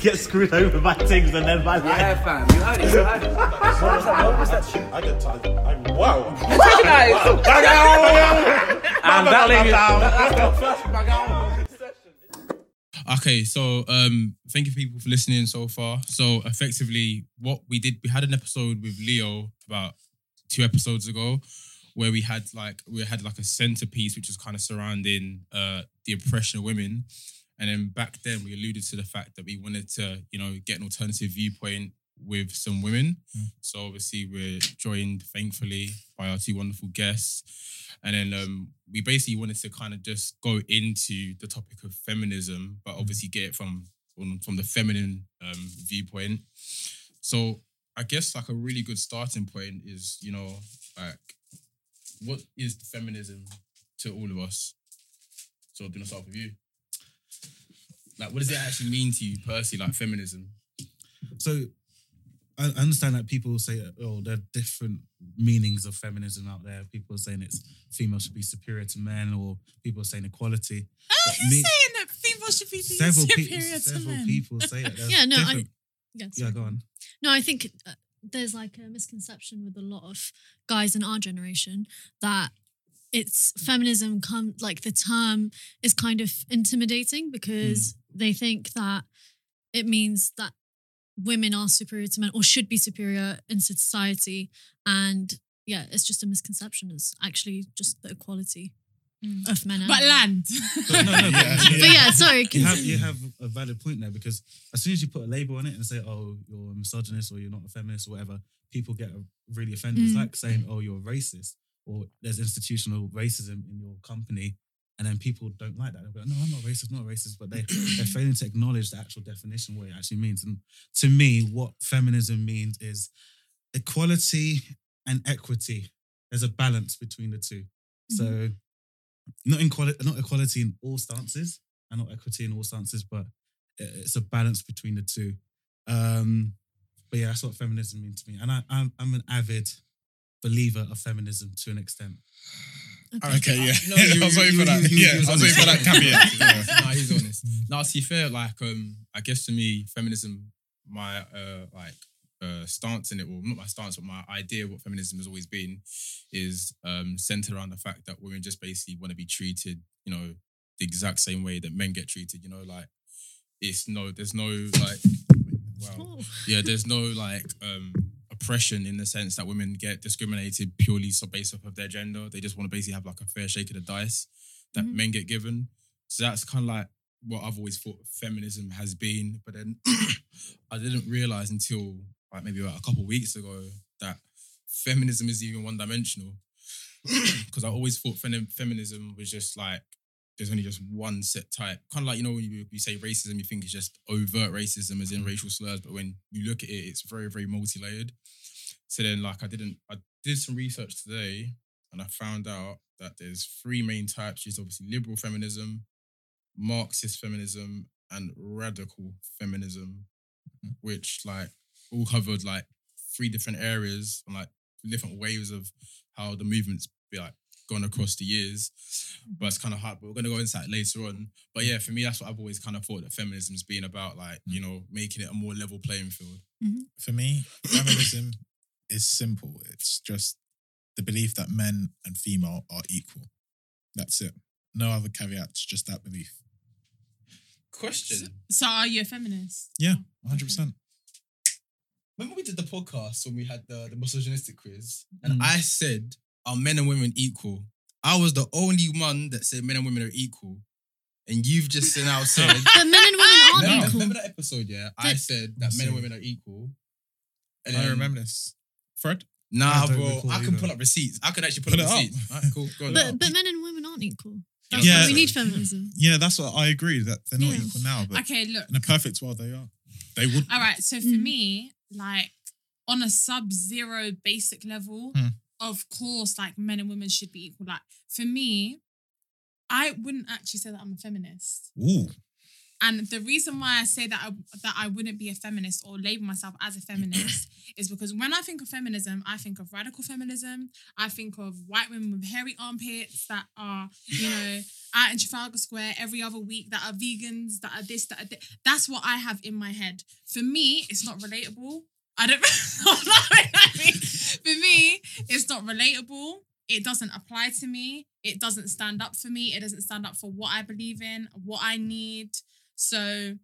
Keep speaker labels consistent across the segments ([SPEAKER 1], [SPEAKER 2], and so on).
[SPEAKER 1] Get screwed over by things and then by life.
[SPEAKER 2] Yeah, fam. You heard it. You heard it.
[SPEAKER 1] What was that? What was that shit? I get tired. I'm wow.
[SPEAKER 2] And that lady.
[SPEAKER 3] Okay, so um, thank you people for listening so far. So effectively, what we did, we had an episode with Leo about two episodes ago, where we had like we had like a centerpiece which was kind of surrounding uh the oppression of women, and then back then we alluded to the fact that we wanted to you know get an alternative viewpoint with some women. So obviously we're joined thankfully by our two wonderful guests. And then um, we basically wanted to kind of just go into the topic of feminism, but obviously get it from from, the feminine um, viewpoint. So I guess like a really good starting point is, you know, like what is the feminism to all of us? So do you want to start with you? Like, what does it actually mean to you personally, like feminism?
[SPEAKER 4] So I I understand that people say, oh, there are different meanings of feminism out there. People are saying it's female should be superior to men, or people are saying equality.
[SPEAKER 5] Oh,
[SPEAKER 4] But
[SPEAKER 5] who's
[SPEAKER 4] me-
[SPEAKER 5] saying that females should be
[SPEAKER 4] several
[SPEAKER 5] superior
[SPEAKER 4] people,
[SPEAKER 5] to
[SPEAKER 4] several
[SPEAKER 5] men?
[SPEAKER 4] people say it. There's
[SPEAKER 6] Yeah, no, I-
[SPEAKER 4] different-
[SPEAKER 6] Yeah,
[SPEAKER 4] yeah,
[SPEAKER 6] sorry.
[SPEAKER 4] go on.
[SPEAKER 6] No, I think uh, there's like a misconception with a lot of guys in our generation that it's feminism come like the term is kind of intimidating because they think that it means that women are superior to men or should be superior in society and yeah it's just a misconception it's actually just the equality
[SPEAKER 5] Mm.
[SPEAKER 6] of men and
[SPEAKER 5] But
[SPEAKER 6] women.
[SPEAKER 5] land.
[SPEAKER 4] But no, no, but-
[SPEAKER 7] Yeah.
[SPEAKER 6] but yeah sorry
[SPEAKER 4] you have you have a valid point there because as soon as you put a label on it and say, "Oh, you're a misogynist" or "You're not a feminist" or whatever, people get really offended. It's
[SPEAKER 6] Mm.
[SPEAKER 4] like saying, "Oh, you're a racist" or "There's institutional racism in your company," and then people don't like that. They'll be like, "No, I'm not racist, not racist," but they they're failing to acknowledge the actual definition what it actually means. And to me, what feminism means is equality and equity. There's a balance between the 2 So not equality, not equality in all stances, and not equity in all stances, but it's a balance between the two. Um, but yeah, that's what feminism means to me, and I, I'm I'm an avid believer of feminism to an extent.
[SPEAKER 7] Okay, yeah.
[SPEAKER 3] No,
[SPEAKER 7] I
[SPEAKER 3] you-
[SPEAKER 7] was waiting for that. Yeah, I was waiting for that caveat. Yeah.
[SPEAKER 3] no, he's honest. No, to be fair, like um, I guess to me, feminism, my uh, like uh, stance in it, well, not my stance, but my idea of what feminism has always been, is um, centered around the fact that women just basically want to be treated, you know, the exact same way that men get treated. You know, like it's no, there's no like, wow, yeah, there's no like um oppression in the sense that women get discriminated purely so based off of their gender. They just want to basically have like a fair shake of the dice that
[SPEAKER 6] Mhm.
[SPEAKER 3] men get given. So that's kind of like what I've always thought feminism has been. But then I didn't realize until like maybe about a couple weeks ago that feminism is even one dimensional. Because I always thought fem- feminism was just like there's only just one set type. Kind of like you know when you, you say racism, you think it's just overt racism, as in mm. racial slurs. But when you look at it, it's very very multi layered. So then, like I didn't, I did some research today, and I found out that there's three main types. There's obviously liberal feminism, Marxist feminism, and radical feminism, mm. which like all covered like three different areas and like different waves of how the movements be like gone across the years. But it's kind of hard. But we're gonna go into that later on. But yeah, for me, that's what I've always kind of thought that feminism's been about, like you know, making it a more level playing field.
[SPEAKER 7] For me, feminism is simple. It's just the belief that men and female are equal. That's it. No other caveats, just that belief.
[SPEAKER 3] Question.
[SPEAKER 5] So are you a feminist?
[SPEAKER 7] Yeah, 100%.
[SPEAKER 3] Remember we did the podcast when we had the, the misogynistic quiz, and
[SPEAKER 4] Mm.
[SPEAKER 3] I said, "Are men and women equal?" I was the only one that said men and women are equal, and you've just sent out said.
[SPEAKER 6] but men and women aren't
[SPEAKER 3] remember,
[SPEAKER 6] equal
[SPEAKER 3] remember that episode? Yeah, I said that men and women are equal. And
[SPEAKER 7] I
[SPEAKER 3] then-
[SPEAKER 7] remember this. Fred?
[SPEAKER 3] Nah,
[SPEAKER 4] I don't
[SPEAKER 3] bro,
[SPEAKER 4] recall
[SPEAKER 3] I can
[SPEAKER 4] either.
[SPEAKER 3] pull up receipts. I can actually pull
[SPEAKER 7] Put
[SPEAKER 3] up
[SPEAKER 7] it up.
[SPEAKER 3] receipts. Alright, cool. Go on.
[SPEAKER 6] but but men and women aren't equal that's
[SPEAKER 7] Yeah.
[SPEAKER 6] why we need feminism
[SPEAKER 7] Yeah, that's what I agree that they're not
[SPEAKER 6] Yeah.
[SPEAKER 7] equal now, but
[SPEAKER 5] Okay, look.
[SPEAKER 7] in a perfect world they are. They would.
[SPEAKER 5] All right. So for
[SPEAKER 6] Mm.
[SPEAKER 5] me, like on a sub-zero basic level,
[SPEAKER 7] Hmm.
[SPEAKER 5] Of course, like men and women should be equal. Like for me, I wouldn't actually say that I'm a feminist.
[SPEAKER 7] Ooh.
[SPEAKER 5] And the reason why I say that I, that I wouldn't be a feminist or label myself as a feminist is because when I think of feminism, I think of radical feminism. I think of white women with hairy armpits that are, you know, out in Trafalgar Square every other week that are vegans, that are this, that are thi- That's what I have in my head. For me, it's not relatable. I don't I mean, For me, it's not relatable. It doesn't apply to me. It doesn't stand up for me. It doesn't stand up for what I believe in, what I need. So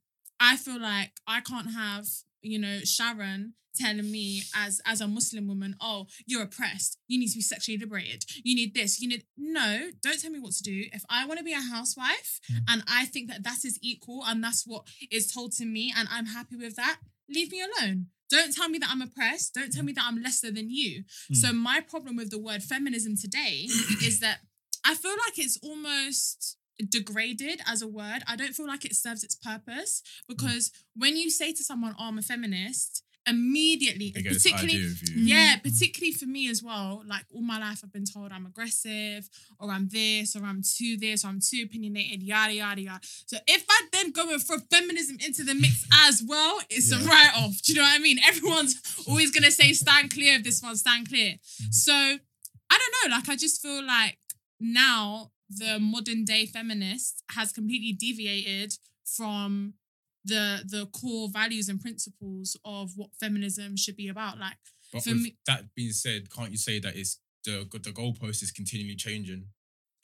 [SPEAKER 5] I feel like I can't have, you know, Sharon telling me as as a Muslim woman, oh, you're oppressed. You need to be sexually liberated. You need this. You need no. Don't tell me what to do. If I want to be a housewife mm. and I think that that is equal and that's what is told to me and I'm happy with that, leave me alone. Don't tell me that I'm oppressed. Don't tell me that I'm lesser than you. So hmm. my problem with the word feminism today is that I feel like it's almost degraded as a word. I don't feel like it serves its purpose hmm. because when you say to someone, "Oh, I'm a feminist," immediately,
[SPEAKER 3] They
[SPEAKER 5] particularly
[SPEAKER 3] idea of you.
[SPEAKER 5] yeah, mm. particularly for me as well. Like all my life, I've been told I'm aggressive, or I'm this, or I'm too this, or I'm too opinionated, yada yada yada. So if I then go and throw feminism into the mix as well, it's a
[SPEAKER 7] Yeah.
[SPEAKER 5] write off. Do you know what I mean? Everyone's always gonna say stand clear of this one, stand clear. Mm-hmm. So I don't know. Like I just feel like now the modern day feminist has completely deviated from the the core values and principles of what feminism should be about. Like
[SPEAKER 3] But
[SPEAKER 5] For me-
[SPEAKER 3] that being said, can't you say that it's the the goalpost is continually changing,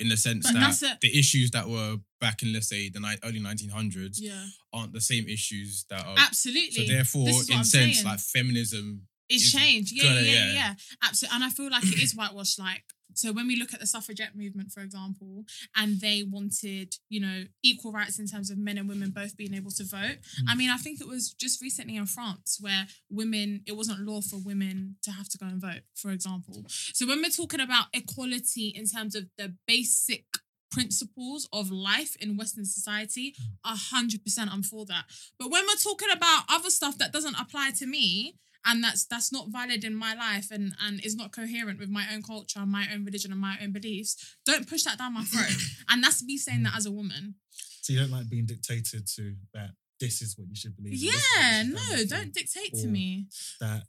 [SPEAKER 3] in the sense that the issues that were back in let's say the ni- early 1900s
[SPEAKER 5] yeah,
[SPEAKER 3] aren't the same issues that are.
[SPEAKER 5] absolutely.
[SPEAKER 3] So therefore,
[SPEAKER 5] This is what
[SPEAKER 3] in
[SPEAKER 5] I'm
[SPEAKER 3] sense,
[SPEAKER 5] saying.
[SPEAKER 3] like feminism,
[SPEAKER 5] it's
[SPEAKER 3] is
[SPEAKER 5] changed. Yeah,
[SPEAKER 3] gonna-
[SPEAKER 5] yeah, yeah,
[SPEAKER 3] yeah.
[SPEAKER 5] yeah. Absolutely. And I feel like it is whitewashed. Like, so when we look at the suffragette movement, for example, and they wanted, you know, equal rights in terms of men and women both being able to vote. I mm. mean, I think it was just recently in France where women, it wasn't law for women to have to go and vote, for example. So when we're talking about equality in terms of the basic principles of life in Western society, mm. a hundred percent I'm for that. But when we're talking about other stuff that doesn't apply to me and that's that's not valid in my life and and is not coherent with my own culture, my own religion, and my own beliefs, don't push that down my throat. and that's me saying that as a woman.
[SPEAKER 4] So you don't like being dictated to that this is what you should believe. in, this is what
[SPEAKER 5] Yeah, no, don't dictate to me.
[SPEAKER 4] That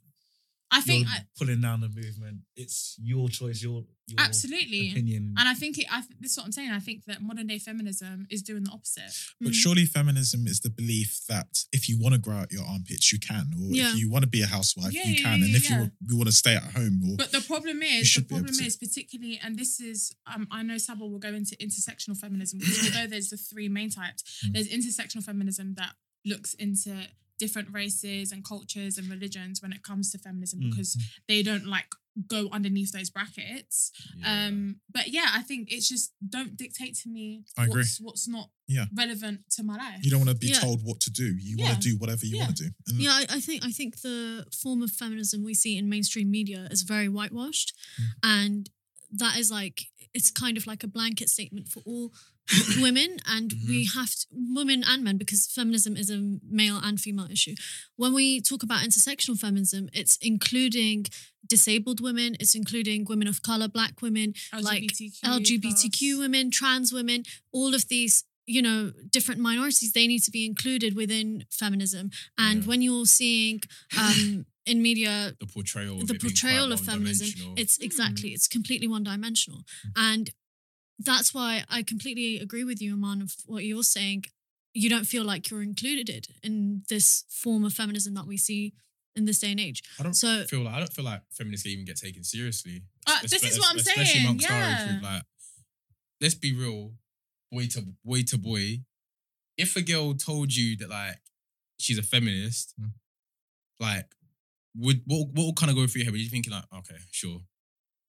[SPEAKER 5] I think I,
[SPEAKER 4] pulling down the movement. It's your choice, your, your
[SPEAKER 5] absolutely.
[SPEAKER 4] opinion.
[SPEAKER 5] And I think it. I this is what I'm saying. I think that modern day feminism is doing the opposite.
[SPEAKER 7] But
[SPEAKER 6] Mm.
[SPEAKER 7] surely feminism is the belief that if you want to grow out your armpits, you can, or
[SPEAKER 6] Yeah.
[SPEAKER 7] if you want to be a housewife,
[SPEAKER 5] Yeah,
[SPEAKER 7] you can,
[SPEAKER 5] yeah,
[SPEAKER 7] and if you you want to stay at home, or
[SPEAKER 5] But the problem is, the
[SPEAKER 7] should be able
[SPEAKER 5] problem is particularly, and this is, um, I know Sabo will go into intersectional feminism because although there's the three main types,
[SPEAKER 7] Mm.
[SPEAKER 5] there's intersectional feminism that looks into different races and cultures and religions when it comes to feminism
[SPEAKER 4] Mm.
[SPEAKER 5] because they don't like go underneath those brackets.
[SPEAKER 3] yeah.
[SPEAKER 5] Um, but yeah, I think it's just don't dictate to me
[SPEAKER 7] I agree.
[SPEAKER 5] what's what's not
[SPEAKER 7] Yeah.
[SPEAKER 5] relevant to my life.
[SPEAKER 7] you don't want to be
[SPEAKER 6] Yeah.
[SPEAKER 7] told what to do. You
[SPEAKER 5] Yeah.
[SPEAKER 7] want to do whatever you
[SPEAKER 5] Yeah.
[SPEAKER 7] want to do. And
[SPEAKER 6] Yeah, I, I think I think the form of feminism we see in mainstream media is very whitewashed, and that is like it's kind of like a blanket statement for all women, and we mm-hmm. have to, women and men because feminism is a male and female issue. When we talk about intersectional feminism, it's including disabled women, it's including women of color, black women, like
[SPEAKER 5] LGBTQ,
[SPEAKER 6] LGBTQ
[SPEAKER 5] plus.
[SPEAKER 6] women, trans women, all of these, you know, different minorities, they need to be included within feminism. And
[SPEAKER 3] Yeah.
[SPEAKER 6] when you're seeing um, in media
[SPEAKER 3] the portrayal, of
[SPEAKER 6] the portrayal of feminism, it's mm. exactly, it's completely one dimensional. Mm. And that's why I completely agree with you, Aman, of what you're saying. You don't feel like you're included in this form of feminism that we see in this day and age.
[SPEAKER 3] I don't
[SPEAKER 6] So
[SPEAKER 3] feel like I don't feel like feminists even get taken seriously.
[SPEAKER 5] Uh, this is what I'm
[SPEAKER 3] especially
[SPEAKER 5] saying,
[SPEAKER 3] amongst our age
[SPEAKER 5] yeah.
[SPEAKER 3] group, like, let's be real, boy to boy to boy. If a girl told you that like she's a feminist,
[SPEAKER 7] Mm.
[SPEAKER 3] like would what what would kind of go through your head? Were you thinking like, okay, sure,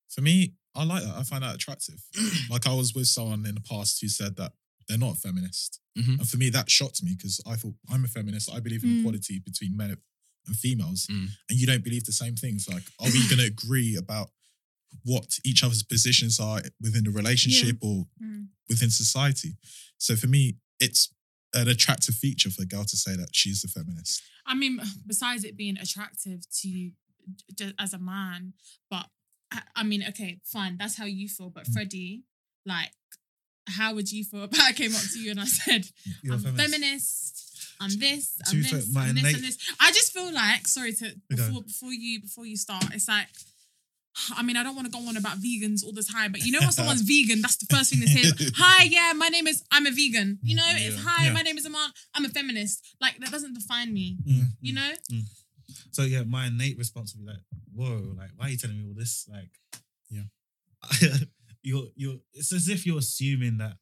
[SPEAKER 7] For me, I like that. I find that attractive. like I was with someone in the past who said that they're not a feminist.
[SPEAKER 3] Mhm.
[SPEAKER 7] And for me, that shocked me because I thought I'm a feminist. I believe in
[SPEAKER 6] Mm.
[SPEAKER 7] equality between men and females.
[SPEAKER 3] Mm.
[SPEAKER 7] And you don't believe the same things. Like, are we going to agree about what each other's positions are within the relationship or
[SPEAKER 5] Mm.
[SPEAKER 7] within society? So for me, it's an attractive feature for a girl to say that she's a feminist.
[SPEAKER 5] I mean, besides it being attractive to you as a man, but I, I mean, okay, fine, that's how you feel. But Freddie, like, how would you feel if I came up to you and I said,
[SPEAKER 4] You're
[SPEAKER 5] I'm a
[SPEAKER 4] feminist.
[SPEAKER 5] feminist, I'm this,
[SPEAKER 4] To
[SPEAKER 5] I'm
[SPEAKER 4] be fair,
[SPEAKER 5] this,
[SPEAKER 4] my
[SPEAKER 5] I'm this,
[SPEAKER 4] innate-
[SPEAKER 5] and this. I just feel like, sorry to before before you before you start, it's like. I mean, I don't want to go on about vegans all the time, but you know when someone's vegan, that's the first thing they say. Hi, yeah, my name is I'm a vegan. You know, it's
[SPEAKER 3] Yeah.
[SPEAKER 5] hi,
[SPEAKER 7] Yeah.
[SPEAKER 5] my name is Aman. I'm a feminist. Like that doesn't define me.
[SPEAKER 4] Mm,
[SPEAKER 5] You
[SPEAKER 4] mm.
[SPEAKER 5] Know?
[SPEAKER 4] So yeah, my innate response would be like, "Whoa, like why are you telling me all this?" Like,
[SPEAKER 7] Yeah.
[SPEAKER 4] you're you're. It's as if you're assuming that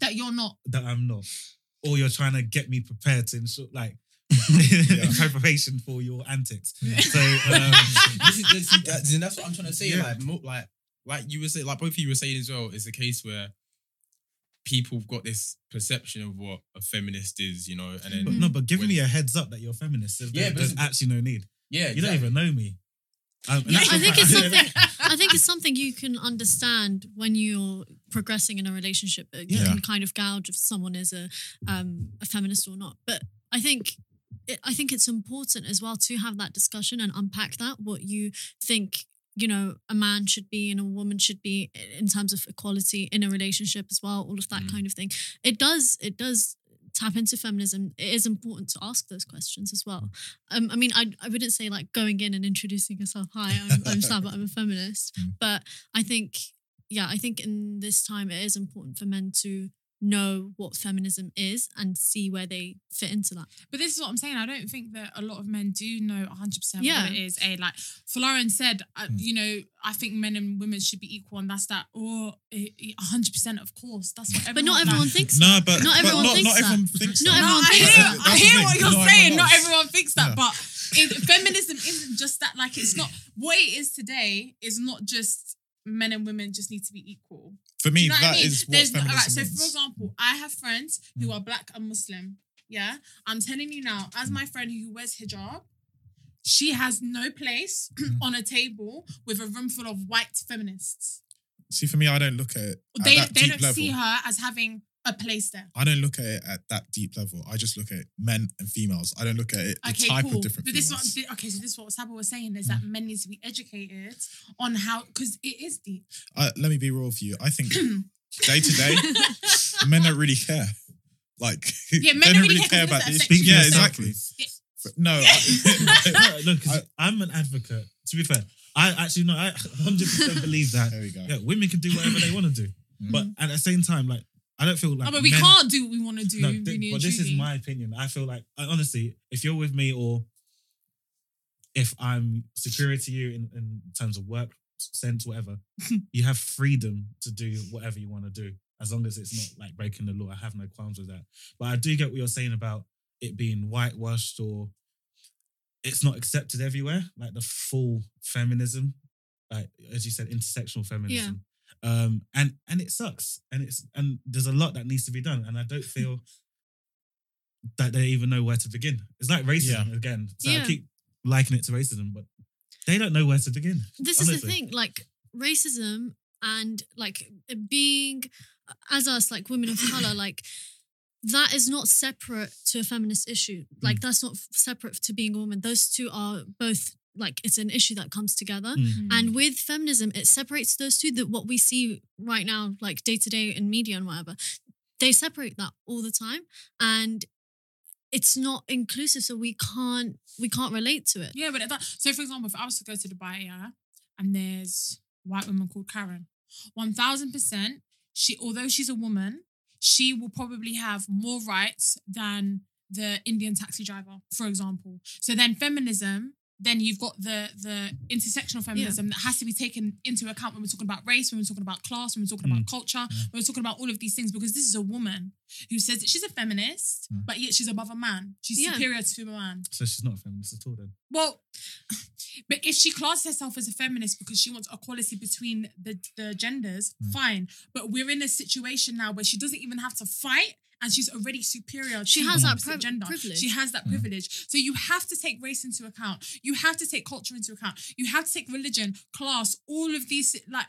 [SPEAKER 5] That you're not.
[SPEAKER 4] that I'm not, or you're trying to get me prepared to ensure like in preparation for your antics. So um,
[SPEAKER 3] this is, this is- that's, what I'm trying to say.
[SPEAKER 4] Yeah.
[SPEAKER 3] Like, mo- like, like you were saying, like both of you were saying as well. It's a case where people have got this perception of what a feminist is, you know, and then
[SPEAKER 4] but no, but giving
[SPEAKER 3] when-
[SPEAKER 4] me a heads up that you're a feminist, there's,
[SPEAKER 3] Yeah, but
[SPEAKER 4] there's
[SPEAKER 3] it's-
[SPEAKER 4] actually no need.
[SPEAKER 3] yeah,
[SPEAKER 4] You don't even know me. Um,
[SPEAKER 5] Yeah,
[SPEAKER 6] I think
[SPEAKER 4] fact-
[SPEAKER 6] it's something. I think it's something you can understand when you're progressing in a relationship. You
[SPEAKER 4] Yeah.
[SPEAKER 6] can kind of gouge if someone is a um, a feminist or not. But I think I think it's important as well to have that discussion and unpack that what you think you know a man should be and a woman should be in terms of equality in a relationship as well. All of that
[SPEAKER 3] Mm.
[SPEAKER 6] kind of thing. It does. It does. Tap into feminism. It is important to ask those questions as well. Um, I mean, I I wouldn't say like going in and introducing yourself. Hi, I'm, I'm. I'm a feminist.
[SPEAKER 7] Mm.
[SPEAKER 6] But I think, yeah, I think in this time it is important for men to know what feminism is and see where they fit into that.
[SPEAKER 5] But this is what I'm saying. I don't think that a lot of men do know 100%
[SPEAKER 6] Yeah.
[SPEAKER 5] what it is. A like Florence said, uh,
[SPEAKER 7] Hmm.
[SPEAKER 5] you know, I think men and women should be equal, and that's that. Or eh, eh, 100%, of course. That's what everyone.
[SPEAKER 6] But not
[SPEAKER 5] like-
[SPEAKER 6] everyone thinks.
[SPEAKER 7] No, but
[SPEAKER 6] not
[SPEAKER 7] but
[SPEAKER 6] everyone
[SPEAKER 7] not,
[SPEAKER 6] thinks
[SPEAKER 7] not
[SPEAKER 6] that.
[SPEAKER 7] everyone thinks
[SPEAKER 6] Not
[SPEAKER 7] that.
[SPEAKER 6] everyone
[SPEAKER 5] I
[SPEAKER 6] thinks
[SPEAKER 5] hear,
[SPEAKER 6] that.
[SPEAKER 5] I
[SPEAKER 7] That's the
[SPEAKER 5] hear what you're
[SPEAKER 7] Not
[SPEAKER 5] saying.
[SPEAKER 7] everyone
[SPEAKER 5] Not everyone thinks that,
[SPEAKER 7] Yeah.
[SPEAKER 5] but it, feminism isn't just that. Like, it's not what it is today. Is not just men and women just need to be equal.
[SPEAKER 7] For me,
[SPEAKER 5] you know what I
[SPEAKER 7] that
[SPEAKER 5] mean?
[SPEAKER 7] is what
[SPEAKER 5] There's
[SPEAKER 7] feminism
[SPEAKER 5] alright, so, for example, I have friends who mm. are black and Muslim. Yeah, I'm telling you now, as mm. my friend who wears hijab, she has no place mm. on a table with a room full of white feminists.
[SPEAKER 7] See, for me, I don't look at it
[SPEAKER 5] They
[SPEAKER 7] that
[SPEAKER 5] they don't
[SPEAKER 7] level.
[SPEAKER 5] see her as having a place there.
[SPEAKER 7] I don't look at it at that deep level. I just look at men and females. I don't look at it the
[SPEAKER 5] Okay,
[SPEAKER 7] type
[SPEAKER 5] cool.
[SPEAKER 7] of different
[SPEAKER 5] But this
[SPEAKER 7] females.
[SPEAKER 5] what, okay, so this is what Sabo was saying is that men need to be educated on how because it is deep.
[SPEAKER 7] I, let me be real with you. I think day to day, men don't really care. Like,
[SPEAKER 5] Yeah, men
[SPEAKER 7] they
[SPEAKER 5] don't
[SPEAKER 7] don't
[SPEAKER 5] really
[SPEAKER 7] really
[SPEAKER 5] care
[SPEAKER 7] care
[SPEAKER 5] 'cause
[SPEAKER 7] about this.
[SPEAKER 5] that
[SPEAKER 4] Speak for
[SPEAKER 7] Yeah,
[SPEAKER 4] yourself,
[SPEAKER 7] exactly.
[SPEAKER 4] please.
[SPEAKER 7] No, I,
[SPEAKER 4] no, no, because
[SPEAKER 7] I-
[SPEAKER 4] I'm an advocate. To be fair, I actually no, I 100 percent believe that.
[SPEAKER 7] there we go.
[SPEAKER 4] Yeah, women can do whatever they want to do,
[SPEAKER 7] Mm.
[SPEAKER 4] but at the same time, like I don't feel like.
[SPEAKER 5] oh, but we
[SPEAKER 4] men-
[SPEAKER 5] can't do what we want to do.
[SPEAKER 4] No, th-
[SPEAKER 5] and
[SPEAKER 4] but this is my opinion. I feel like honestly, if you're with me or if I'm superior to you in, in terms of work sense, whatever, you have freedom to do whatever you want to do as long as it's not like breaking the law. I have no qualms with that. But I do get what you're saying about it being whitewashed or it's not accepted everywhere, like the full feminism, like as you said, intersectional feminism. Um, and and it sucks, and it's and there's a lot that needs to be done, and I don't feel that they even know where to begin. It's like racism again. So I keep likening it to racism, but they don't know where to begin.
[SPEAKER 6] this is the thing like racism and like being as us like women of color like that is not separate to a feminist issue. Like that's not f- separate to being a woman. Those two are both like it's an issue that comes together
[SPEAKER 4] Mm.
[SPEAKER 6] and with feminism it separates those two that what we see right now like day to day in media and whatever they separate that all the time and it's not inclusive so we can't we can't relate to it
[SPEAKER 5] Yeah, but that, so for example, if I was to go to Dubai, yeah, and there's a white woman called Karen, one thousand percent, she although she's a woman, she will probably have more rights than the Indian taxi driver, for example. So then feminism. Then you've got the the intersectional feminism that has to be taken into account when we're talking about race, when we're talking about class, when we're talking about culture, when we're talking about all of these things, because this is a woman who says that she's a feminist,
[SPEAKER 7] Mm.
[SPEAKER 5] but yet she's above a man. She's
[SPEAKER 6] Yeah.
[SPEAKER 5] superior to a man.
[SPEAKER 4] So she's not a feminist at all. Then
[SPEAKER 5] Well, but if she classes herself as a feminist because she wants equality between the, the genders,
[SPEAKER 7] Mm.
[SPEAKER 5] fine. But we're in a situation now where she doesn't even have to fight and she's already superior
[SPEAKER 6] She
[SPEAKER 5] to
[SPEAKER 6] has
[SPEAKER 5] the
[SPEAKER 6] that
[SPEAKER 5] opposite
[SPEAKER 6] priv-
[SPEAKER 5] gender.
[SPEAKER 6] privilege.
[SPEAKER 5] She has that
[SPEAKER 7] Mm.
[SPEAKER 5] privilege. So you have to take race into account. You have to take culture into account. You have to take religion, class, all of these like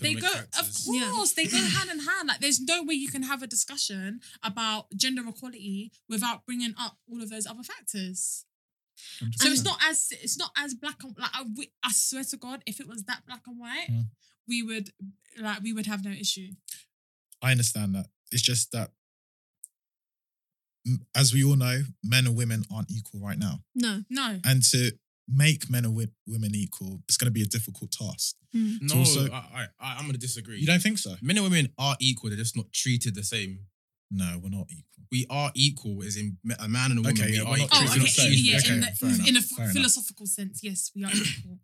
[SPEAKER 5] they go
[SPEAKER 3] factors.
[SPEAKER 5] of
[SPEAKER 6] Yeah.
[SPEAKER 5] course they go hand in hand like there's no way you can have a discussion about gender equality without bringing up all of those other factors so it's not as it's not as black and like I, I swear to God, if it was that black and white,
[SPEAKER 7] Mm.
[SPEAKER 5] we would like we would have no issue.
[SPEAKER 7] I understand that. It's just that m- as we all know, men and women aren't equal right now.
[SPEAKER 6] No.
[SPEAKER 5] No.
[SPEAKER 7] And to make men and wi- women equal, it's going to be a difficult task. Mm.
[SPEAKER 3] No,
[SPEAKER 7] also-
[SPEAKER 3] I, I, I'm going to disagree.
[SPEAKER 7] You don't think so?
[SPEAKER 3] Men and women are equal. They're just not treated the same.
[SPEAKER 7] No, we're not equal.
[SPEAKER 3] We are equal, as in a man and a woman.
[SPEAKER 7] Okay,
[SPEAKER 3] we
[SPEAKER 7] yeah,
[SPEAKER 3] are equal.
[SPEAKER 5] Oh,
[SPEAKER 7] treated
[SPEAKER 5] okay. Yeah,
[SPEAKER 7] Okay,
[SPEAKER 5] in, the, in a
[SPEAKER 7] fair enough.
[SPEAKER 5] philosophical sense, yes, we are equal.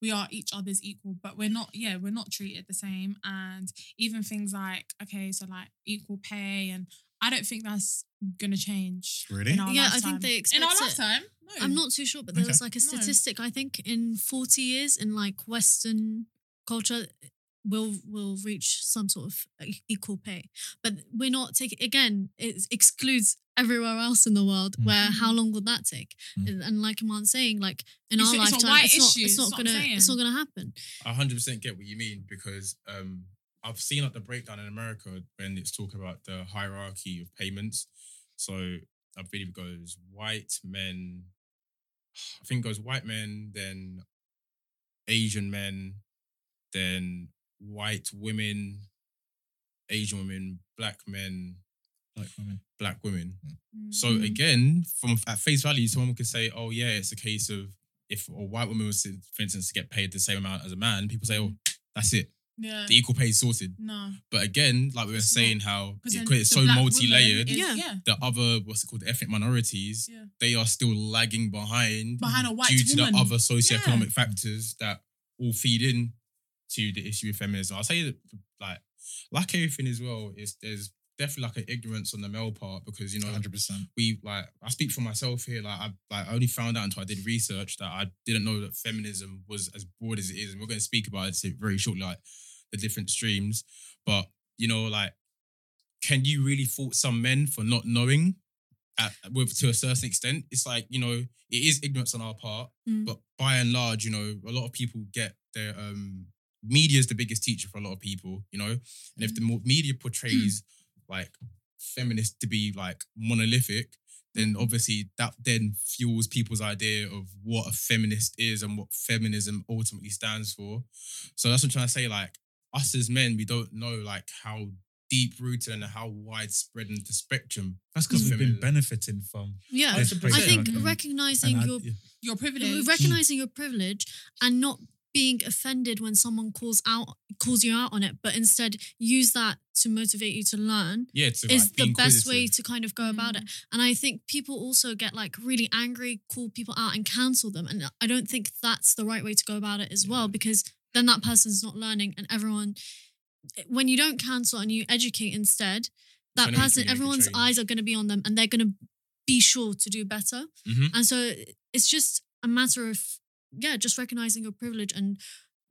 [SPEAKER 5] we are each other's equal, but we're not. Yeah, we're not treated the same. And even things like okay, so like equal pay, and I don't think that's gonna change.
[SPEAKER 7] Really?
[SPEAKER 5] In our
[SPEAKER 6] Yeah, I think they expect
[SPEAKER 5] in our
[SPEAKER 6] expect it.
[SPEAKER 5] lifetime. No.
[SPEAKER 6] I'm not too sure, but there
[SPEAKER 7] Okay.
[SPEAKER 6] was like a
[SPEAKER 5] No.
[SPEAKER 6] statistic. I think in 40 years in like Western culture, we'll will reach some sort of equal pay. But we're not taking again. It excludes everywhere else in the world.
[SPEAKER 7] Mm.
[SPEAKER 6] Where how long would that take?
[SPEAKER 7] Mm.
[SPEAKER 6] And, and like Iman's saying, like in
[SPEAKER 5] It's
[SPEAKER 6] our
[SPEAKER 5] it's
[SPEAKER 6] lifetime, it's not. It's not
[SPEAKER 5] that's what
[SPEAKER 6] gonna. It's not gonna happen.
[SPEAKER 3] I hundred percent get what you mean because um, I've seen like the breakdown in America when it's talking about the hierarchy of payments. So I believe it goes white men. I think it goes white men, then Asian men, then white women, Asian women, black men,
[SPEAKER 7] Like women.
[SPEAKER 3] black women.
[SPEAKER 5] Mm.
[SPEAKER 3] So
[SPEAKER 6] Mm.
[SPEAKER 3] again, from at face value, someone could say, "Oh yeah, it's a case of if a white woman was, for instance, to get paid the same amount as a man." People say, "Oh, that's it.
[SPEAKER 5] Yeah,
[SPEAKER 3] The equal pay is sorted."
[SPEAKER 5] no,
[SPEAKER 3] But again, like we were
[SPEAKER 5] It's
[SPEAKER 3] saying, how
[SPEAKER 5] because
[SPEAKER 3] it- it's so multi-layered.
[SPEAKER 6] Yeah.
[SPEAKER 5] yeah.
[SPEAKER 3] The other, what's it called, the ethnic minorities,
[SPEAKER 5] Yeah.
[SPEAKER 3] they are still lagging behind
[SPEAKER 5] Behind a white
[SPEAKER 3] due to the other socioeconomic
[SPEAKER 5] Yeah.
[SPEAKER 3] factors that all feed in to the issue of feminism. I'll say that, like, like everything as well, is there's definitely like an ignorance on the male part because you know
[SPEAKER 7] 100%.
[SPEAKER 3] we like I speak for myself here. Like I like I only found out until I did research that I didn't know that feminism was as broad as it is, and we're going to speak about it very shortly, like the different streams. But you know, like, can you really fault some men for not knowing? At, with to a certain extent, it's like you know it is ignorance on our part,
[SPEAKER 6] Mm.
[SPEAKER 3] but by and large, you know, a lot of people get their um media is the biggest teacher for a lot of people, you know, and if the media portrays like feminists to be like monolithic, then mm-hmm. obviously that then fuels people's idea of what a feminist is and what feminism ultimately stands for. So that's what I'm trying to say. Like us as men, we don't know like how deep rooted and how widespread in the spectrum.
[SPEAKER 4] That's because we've been benefiting from.
[SPEAKER 6] Yeah,
[SPEAKER 4] this
[SPEAKER 6] I think recognizing
[SPEAKER 4] and I-
[SPEAKER 6] your
[SPEAKER 5] Your privilege.
[SPEAKER 6] recognizing your privilege and not being offended when someone calls out calls you out on it, but instead use that to motivate you to learn
[SPEAKER 3] Yeah, to,
[SPEAKER 6] is
[SPEAKER 3] like, be
[SPEAKER 6] the best way to kind of go about it. And I think people also get like really angry, call people out and cancel them. And I don't think that's the right way to go about it as well, because then that person's not learning and everyone when you don't cancel and you educate instead, that
[SPEAKER 3] Trying
[SPEAKER 6] person, everyone's eyes are gonna be on them and they're gonna be sure to do better.
[SPEAKER 3] Mhm.
[SPEAKER 6] And so it's just a matter of yeah, just recognizing your privilege and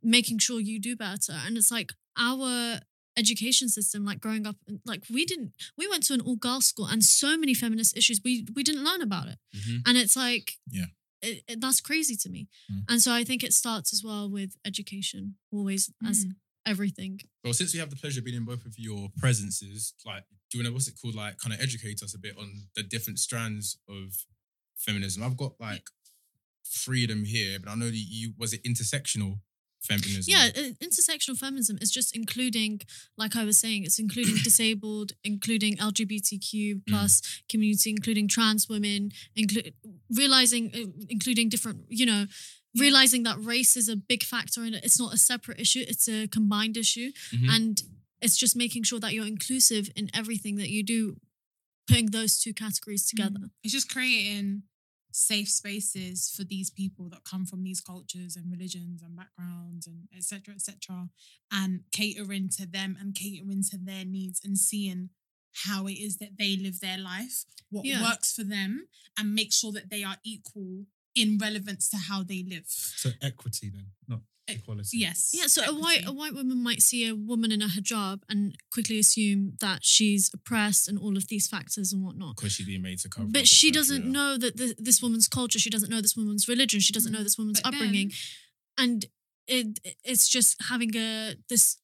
[SPEAKER 6] making sure you do better. And it's like our education system, like growing up, like we didn't, we went to an all girls school, and so many feminist issues we we didn't learn about it.
[SPEAKER 3] Mhm.
[SPEAKER 6] And it's like
[SPEAKER 7] Yeah.
[SPEAKER 6] it, it- that's crazy to me.
[SPEAKER 7] Mm.
[SPEAKER 6] And so I think it starts as well with education, always as
[SPEAKER 5] Mm.
[SPEAKER 6] everything.
[SPEAKER 3] Well, since we have the pleasure of being in both of your presences, like, do you know what's it called? Like, kind of educate us a bit on the different strands of feminism. I've got like freedom here, but I know that you was it intersectional feminism.
[SPEAKER 6] Yeah, intersectional feminism is just including, like I was saying, it's including disabled, including LGBTQ plus community, including trans women, include realizing, uh, including different, you know, realizing that race is a big factor in it. It's not a separate issue; it's a combined issue,
[SPEAKER 3] Mhm.
[SPEAKER 6] and it's just making sure that you're inclusive in everything that you do, putting those two categories together.
[SPEAKER 5] It's just creating safe spaces for these people that come from these cultures and religions and backgrounds and etc. etc. and catering to them and catering to their needs and seeing how it is that they live their life, what
[SPEAKER 6] Yeah.
[SPEAKER 5] works for them, and make sure that they are equal in relevance to how they live.
[SPEAKER 4] So equity then, not
[SPEAKER 5] Eh,
[SPEAKER 4] equality.
[SPEAKER 5] Yes.
[SPEAKER 6] Yeah, so a white a white woman might see a woman in a hijab and quickly assume that she's oppressed and all of these factors and whatnot.
[SPEAKER 3] because she's being made to cover.
[SPEAKER 6] But
[SPEAKER 3] up,
[SPEAKER 6] she doesn't know that th- this woman's culture. She doesn't know this woman's religion. She doesn't know mm. this woman's
[SPEAKER 5] But
[SPEAKER 6] upbringing,
[SPEAKER 5] then-
[SPEAKER 6] and it it's just having a this.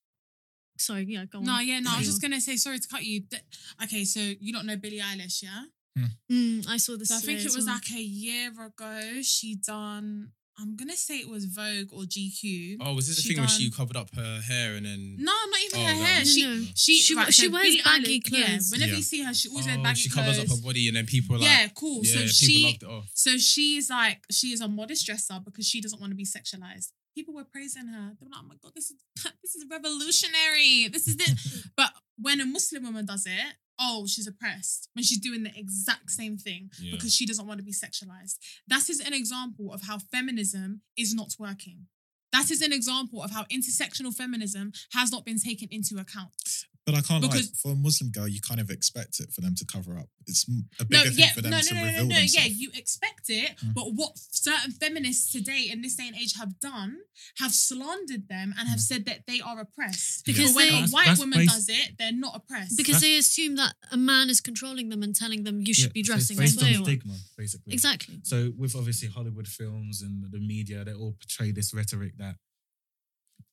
[SPEAKER 6] Sorry, yeah, go on.
[SPEAKER 5] No, yeah, no. I was just gonna say, sorry to cut you. Th- Okay, so you don't know Billie Eilish, yeah?
[SPEAKER 6] on. Mm, I saw this.
[SPEAKER 5] So I think it was
[SPEAKER 6] well.
[SPEAKER 5] like a year ago. She done I'm gonna say it was Vogue or GQ.
[SPEAKER 3] Oh, was this the
[SPEAKER 5] She
[SPEAKER 3] thing where she covered up her hair and then?
[SPEAKER 5] No, not even
[SPEAKER 3] Oh,
[SPEAKER 5] her
[SPEAKER 3] no.
[SPEAKER 5] hair. She
[SPEAKER 6] no.
[SPEAKER 5] she
[SPEAKER 6] She-
[SPEAKER 5] right,
[SPEAKER 6] she
[SPEAKER 5] so
[SPEAKER 6] wears
[SPEAKER 5] Billie
[SPEAKER 6] baggy
[SPEAKER 5] Eilish- Yeah,
[SPEAKER 6] clothes.
[SPEAKER 5] whenever
[SPEAKER 7] Yeah.
[SPEAKER 5] you see her, she always
[SPEAKER 3] Oh,
[SPEAKER 5] wears baggy clothes.
[SPEAKER 3] she covers up her body and then people are like,
[SPEAKER 5] yeah, cool.
[SPEAKER 3] yeah,
[SPEAKER 5] so
[SPEAKER 3] people
[SPEAKER 5] she
[SPEAKER 3] loved it off.
[SPEAKER 5] so she's like she is a modest dresser because she doesn't want to be sexualized. People were praising her. They were like, "Oh my god, this is this is revolutionary. This is it." but when a Muslim woman does it, oh, she's oppressed when she's doing the exact same thing
[SPEAKER 3] Yeah.
[SPEAKER 5] because she doesn't want to be sexualized. That is an example of how feminism is not working. That is an example of how intersectional feminism has not been taken into account.
[SPEAKER 7] But I can't
[SPEAKER 5] Because-
[SPEAKER 7] like for a Muslim girl, you kind of expect it for them to cover up. It's m- a
[SPEAKER 5] No,
[SPEAKER 7] bigger thing
[SPEAKER 5] yeah,
[SPEAKER 7] for
[SPEAKER 5] no,
[SPEAKER 7] them
[SPEAKER 5] no,
[SPEAKER 7] to
[SPEAKER 5] no, no,
[SPEAKER 7] reveal
[SPEAKER 5] no, yeah,
[SPEAKER 7] themselves.
[SPEAKER 5] you expect it,
[SPEAKER 7] Mm.
[SPEAKER 5] but what certain feminists today in this day and age have done have slandered them and
[SPEAKER 7] Mm.
[SPEAKER 5] have said that they are oppressed.
[SPEAKER 6] Because
[SPEAKER 5] but when
[SPEAKER 6] they-
[SPEAKER 5] a white
[SPEAKER 4] that's
[SPEAKER 5] woman
[SPEAKER 4] based-
[SPEAKER 5] does it, they're not oppressed.
[SPEAKER 6] Because
[SPEAKER 4] That's-
[SPEAKER 6] they assume that a man is controlling them and telling them you should
[SPEAKER 4] Yeah,
[SPEAKER 6] be dressing
[SPEAKER 4] it's
[SPEAKER 6] this
[SPEAKER 4] based on stigma, basically.
[SPEAKER 6] Exactly.
[SPEAKER 4] So with obviously Hollywood films and the media, they all portray this rhetoric that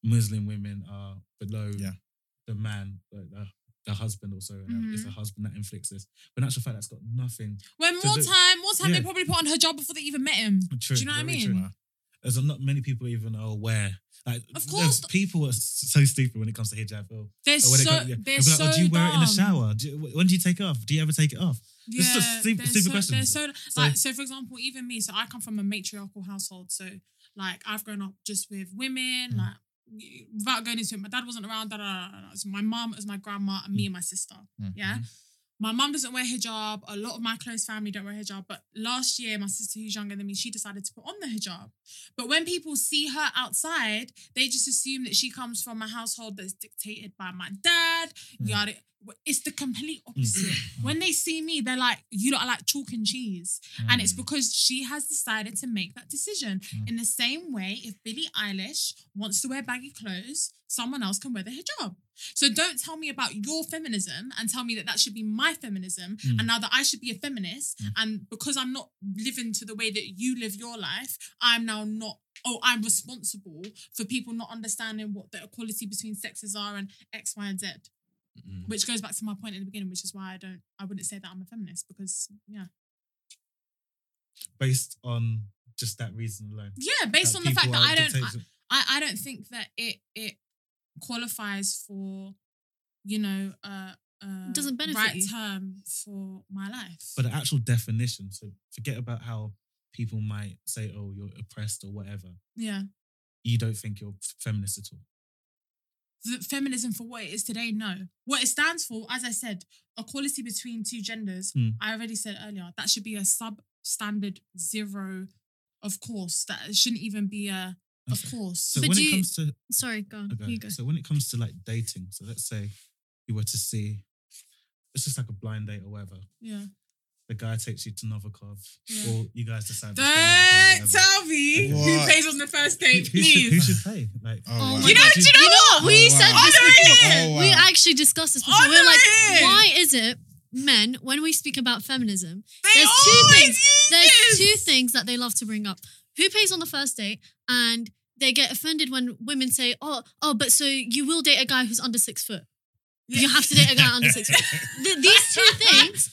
[SPEAKER 4] Muslim women are below
[SPEAKER 7] Yeah.
[SPEAKER 4] The man, like the, the husband also. and
[SPEAKER 5] Mhm.
[SPEAKER 4] It's the husband that inflicts this. But in actual fact, that's got nothing.
[SPEAKER 5] when more
[SPEAKER 4] the-
[SPEAKER 5] time, more time,
[SPEAKER 4] yeah.
[SPEAKER 5] they probably put on hijab before they even met him.
[SPEAKER 4] True,
[SPEAKER 5] Do you know what I mean?
[SPEAKER 4] true. There's not many people even are aware. Like,
[SPEAKER 5] Of course.
[SPEAKER 4] people are so stupid when it comes to hijab. Or,
[SPEAKER 5] They're
[SPEAKER 4] or
[SPEAKER 5] so,
[SPEAKER 4] it comes, yeah.
[SPEAKER 5] they're
[SPEAKER 4] like,
[SPEAKER 5] so
[SPEAKER 4] oh, do you wear it in the shower? Do you, when do you take it off? Do you ever take it off? It's just
[SPEAKER 5] Yeah,
[SPEAKER 4] stupid- stupid
[SPEAKER 5] so,
[SPEAKER 4] questions.
[SPEAKER 5] They're so,
[SPEAKER 4] So-
[SPEAKER 5] like, so for example, even me, so I come from a matriarchal household. So like I've grown up just with women,
[SPEAKER 4] Mm.
[SPEAKER 5] like without going into it. My dad wasn't around. Da, da, da, da. So my mum was my grandma and
[SPEAKER 4] Mm.
[SPEAKER 5] me and my sister. Yeah. My mum doesn't wear hijab. A lot of my close family don't wear hijab. But last year, my sister, who's younger than me, she decided to put on the hijab. But when people see her outside, they just assume that she comes from a household that's dictated by my dad.
[SPEAKER 4] Mm.
[SPEAKER 5] Yada. It's the complete opposite. When they see me, they're like, "You lot are like chalk and cheese," and it's because she has decided to make that decision.
[SPEAKER 4] Mm.
[SPEAKER 5] In the same way, if Billie Eilish wants to wear baggy clothes, someone else can wear the hijab. So don't tell me about your feminism and tell me that that should be my feminism.
[SPEAKER 4] Mm.
[SPEAKER 5] And now that I should be a feminist,
[SPEAKER 4] Mm.
[SPEAKER 5] and because I'm not living to the way that you live your life, I'm now not. Oh, I'm responsible for people not understanding what the equality between sexes are and X, Y, and Z.
[SPEAKER 3] Mm.
[SPEAKER 5] Which goes back to my point in the beginning, which is why I don't, I wouldn't say that I'm a feminist because, yeah,
[SPEAKER 4] Based on just that reason alone.
[SPEAKER 5] yeah, based on the fact that I don't, I, I, I don't think that it it qualifies for, you know, uh, uh
[SPEAKER 6] Doesn't benefit
[SPEAKER 5] right
[SPEAKER 6] you.
[SPEAKER 5] term for my life.
[SPEAKER 4] But the actual definition, so forget about how people might say, oh, you're oppressed or whatever.
[SPEAKER 5] yeah,
[SPEAKER 4] You don't think you're feminist at all.
[SPEAKER 5] Feminism for what it is today, no. What it stands for, as I said, equality between two genders.
[SPEAKER 4] Hmm.
[SPEAKER 5] I already said earlier that should be a substandard zero. Of course, that shouldn't even be a. Of course,
[SPEAKER 4] So
[SPEAKER 6] But
[SPEAKER 4] when
[SPEAKER 6] do
[SPEAKER 4] it comes to
[SPEAKER 6] Sorry, go on.
[SPEAKER 4] okay,
[SPEAKER 6] You go.
[SPEAKER 4] so when it comes to like dating, so let's say you were to see, it's just like a blind date or whatever.
[SPEAKER 5] yeah.
[SPEAKER 4] The guy takes you to Novikov,
[SPEAKER 5] Yeah.
[SPEAKER 4] or you guys decide. to
[SPEAKER 5] Don't
[SPEAKER 4] stay
[SPEAKER 5] tell me who pays on the first
[SPEAKER 4] Who,
[SPEAKER 5] date,
[SPEAKER 4] who should, who
[SPEAKER 5] please.
[SPEAKER 4] should pay? Like,
[SPEAKER 7] Oh,
[SPEAKER 6] Oh
[SPEAKER 7] wow.
[SPEAKER 5] You know,
[SPEAKER 6] God.
[SPEAKER 5] do you know what?
[SPEAKER 6] Oh, we
[SPEAKER 7] Oh,
[SPEAKER 6] said
[SPEAKER 7] wow.
[SPEAKER 6] this
[SPEAKER 5] Oh,
[SPEAKER 6] before.
[SPEAKER 5] yeah.
[SPEAKER 7] Oh,
[SPEAKER 6] We actually discussed this
[SPEAKER 5] Oh,
[SPEAKER 6] before. we are like,
[SPEAKER 5] yeah.
[SPEAKER 6] why is it men, when we speak about feminism,
[SPEAKER 5] They
[SPEAKER 6] there's two things. There's
[SPEAKER 5] this.
[SPEAKER 6] two things that they love to bring up. Who pays on the first date? And they get offended when women say, "Oh, oh, but so you will date a guy who's under six foot. You have to date a guy under six foot." Th- these two things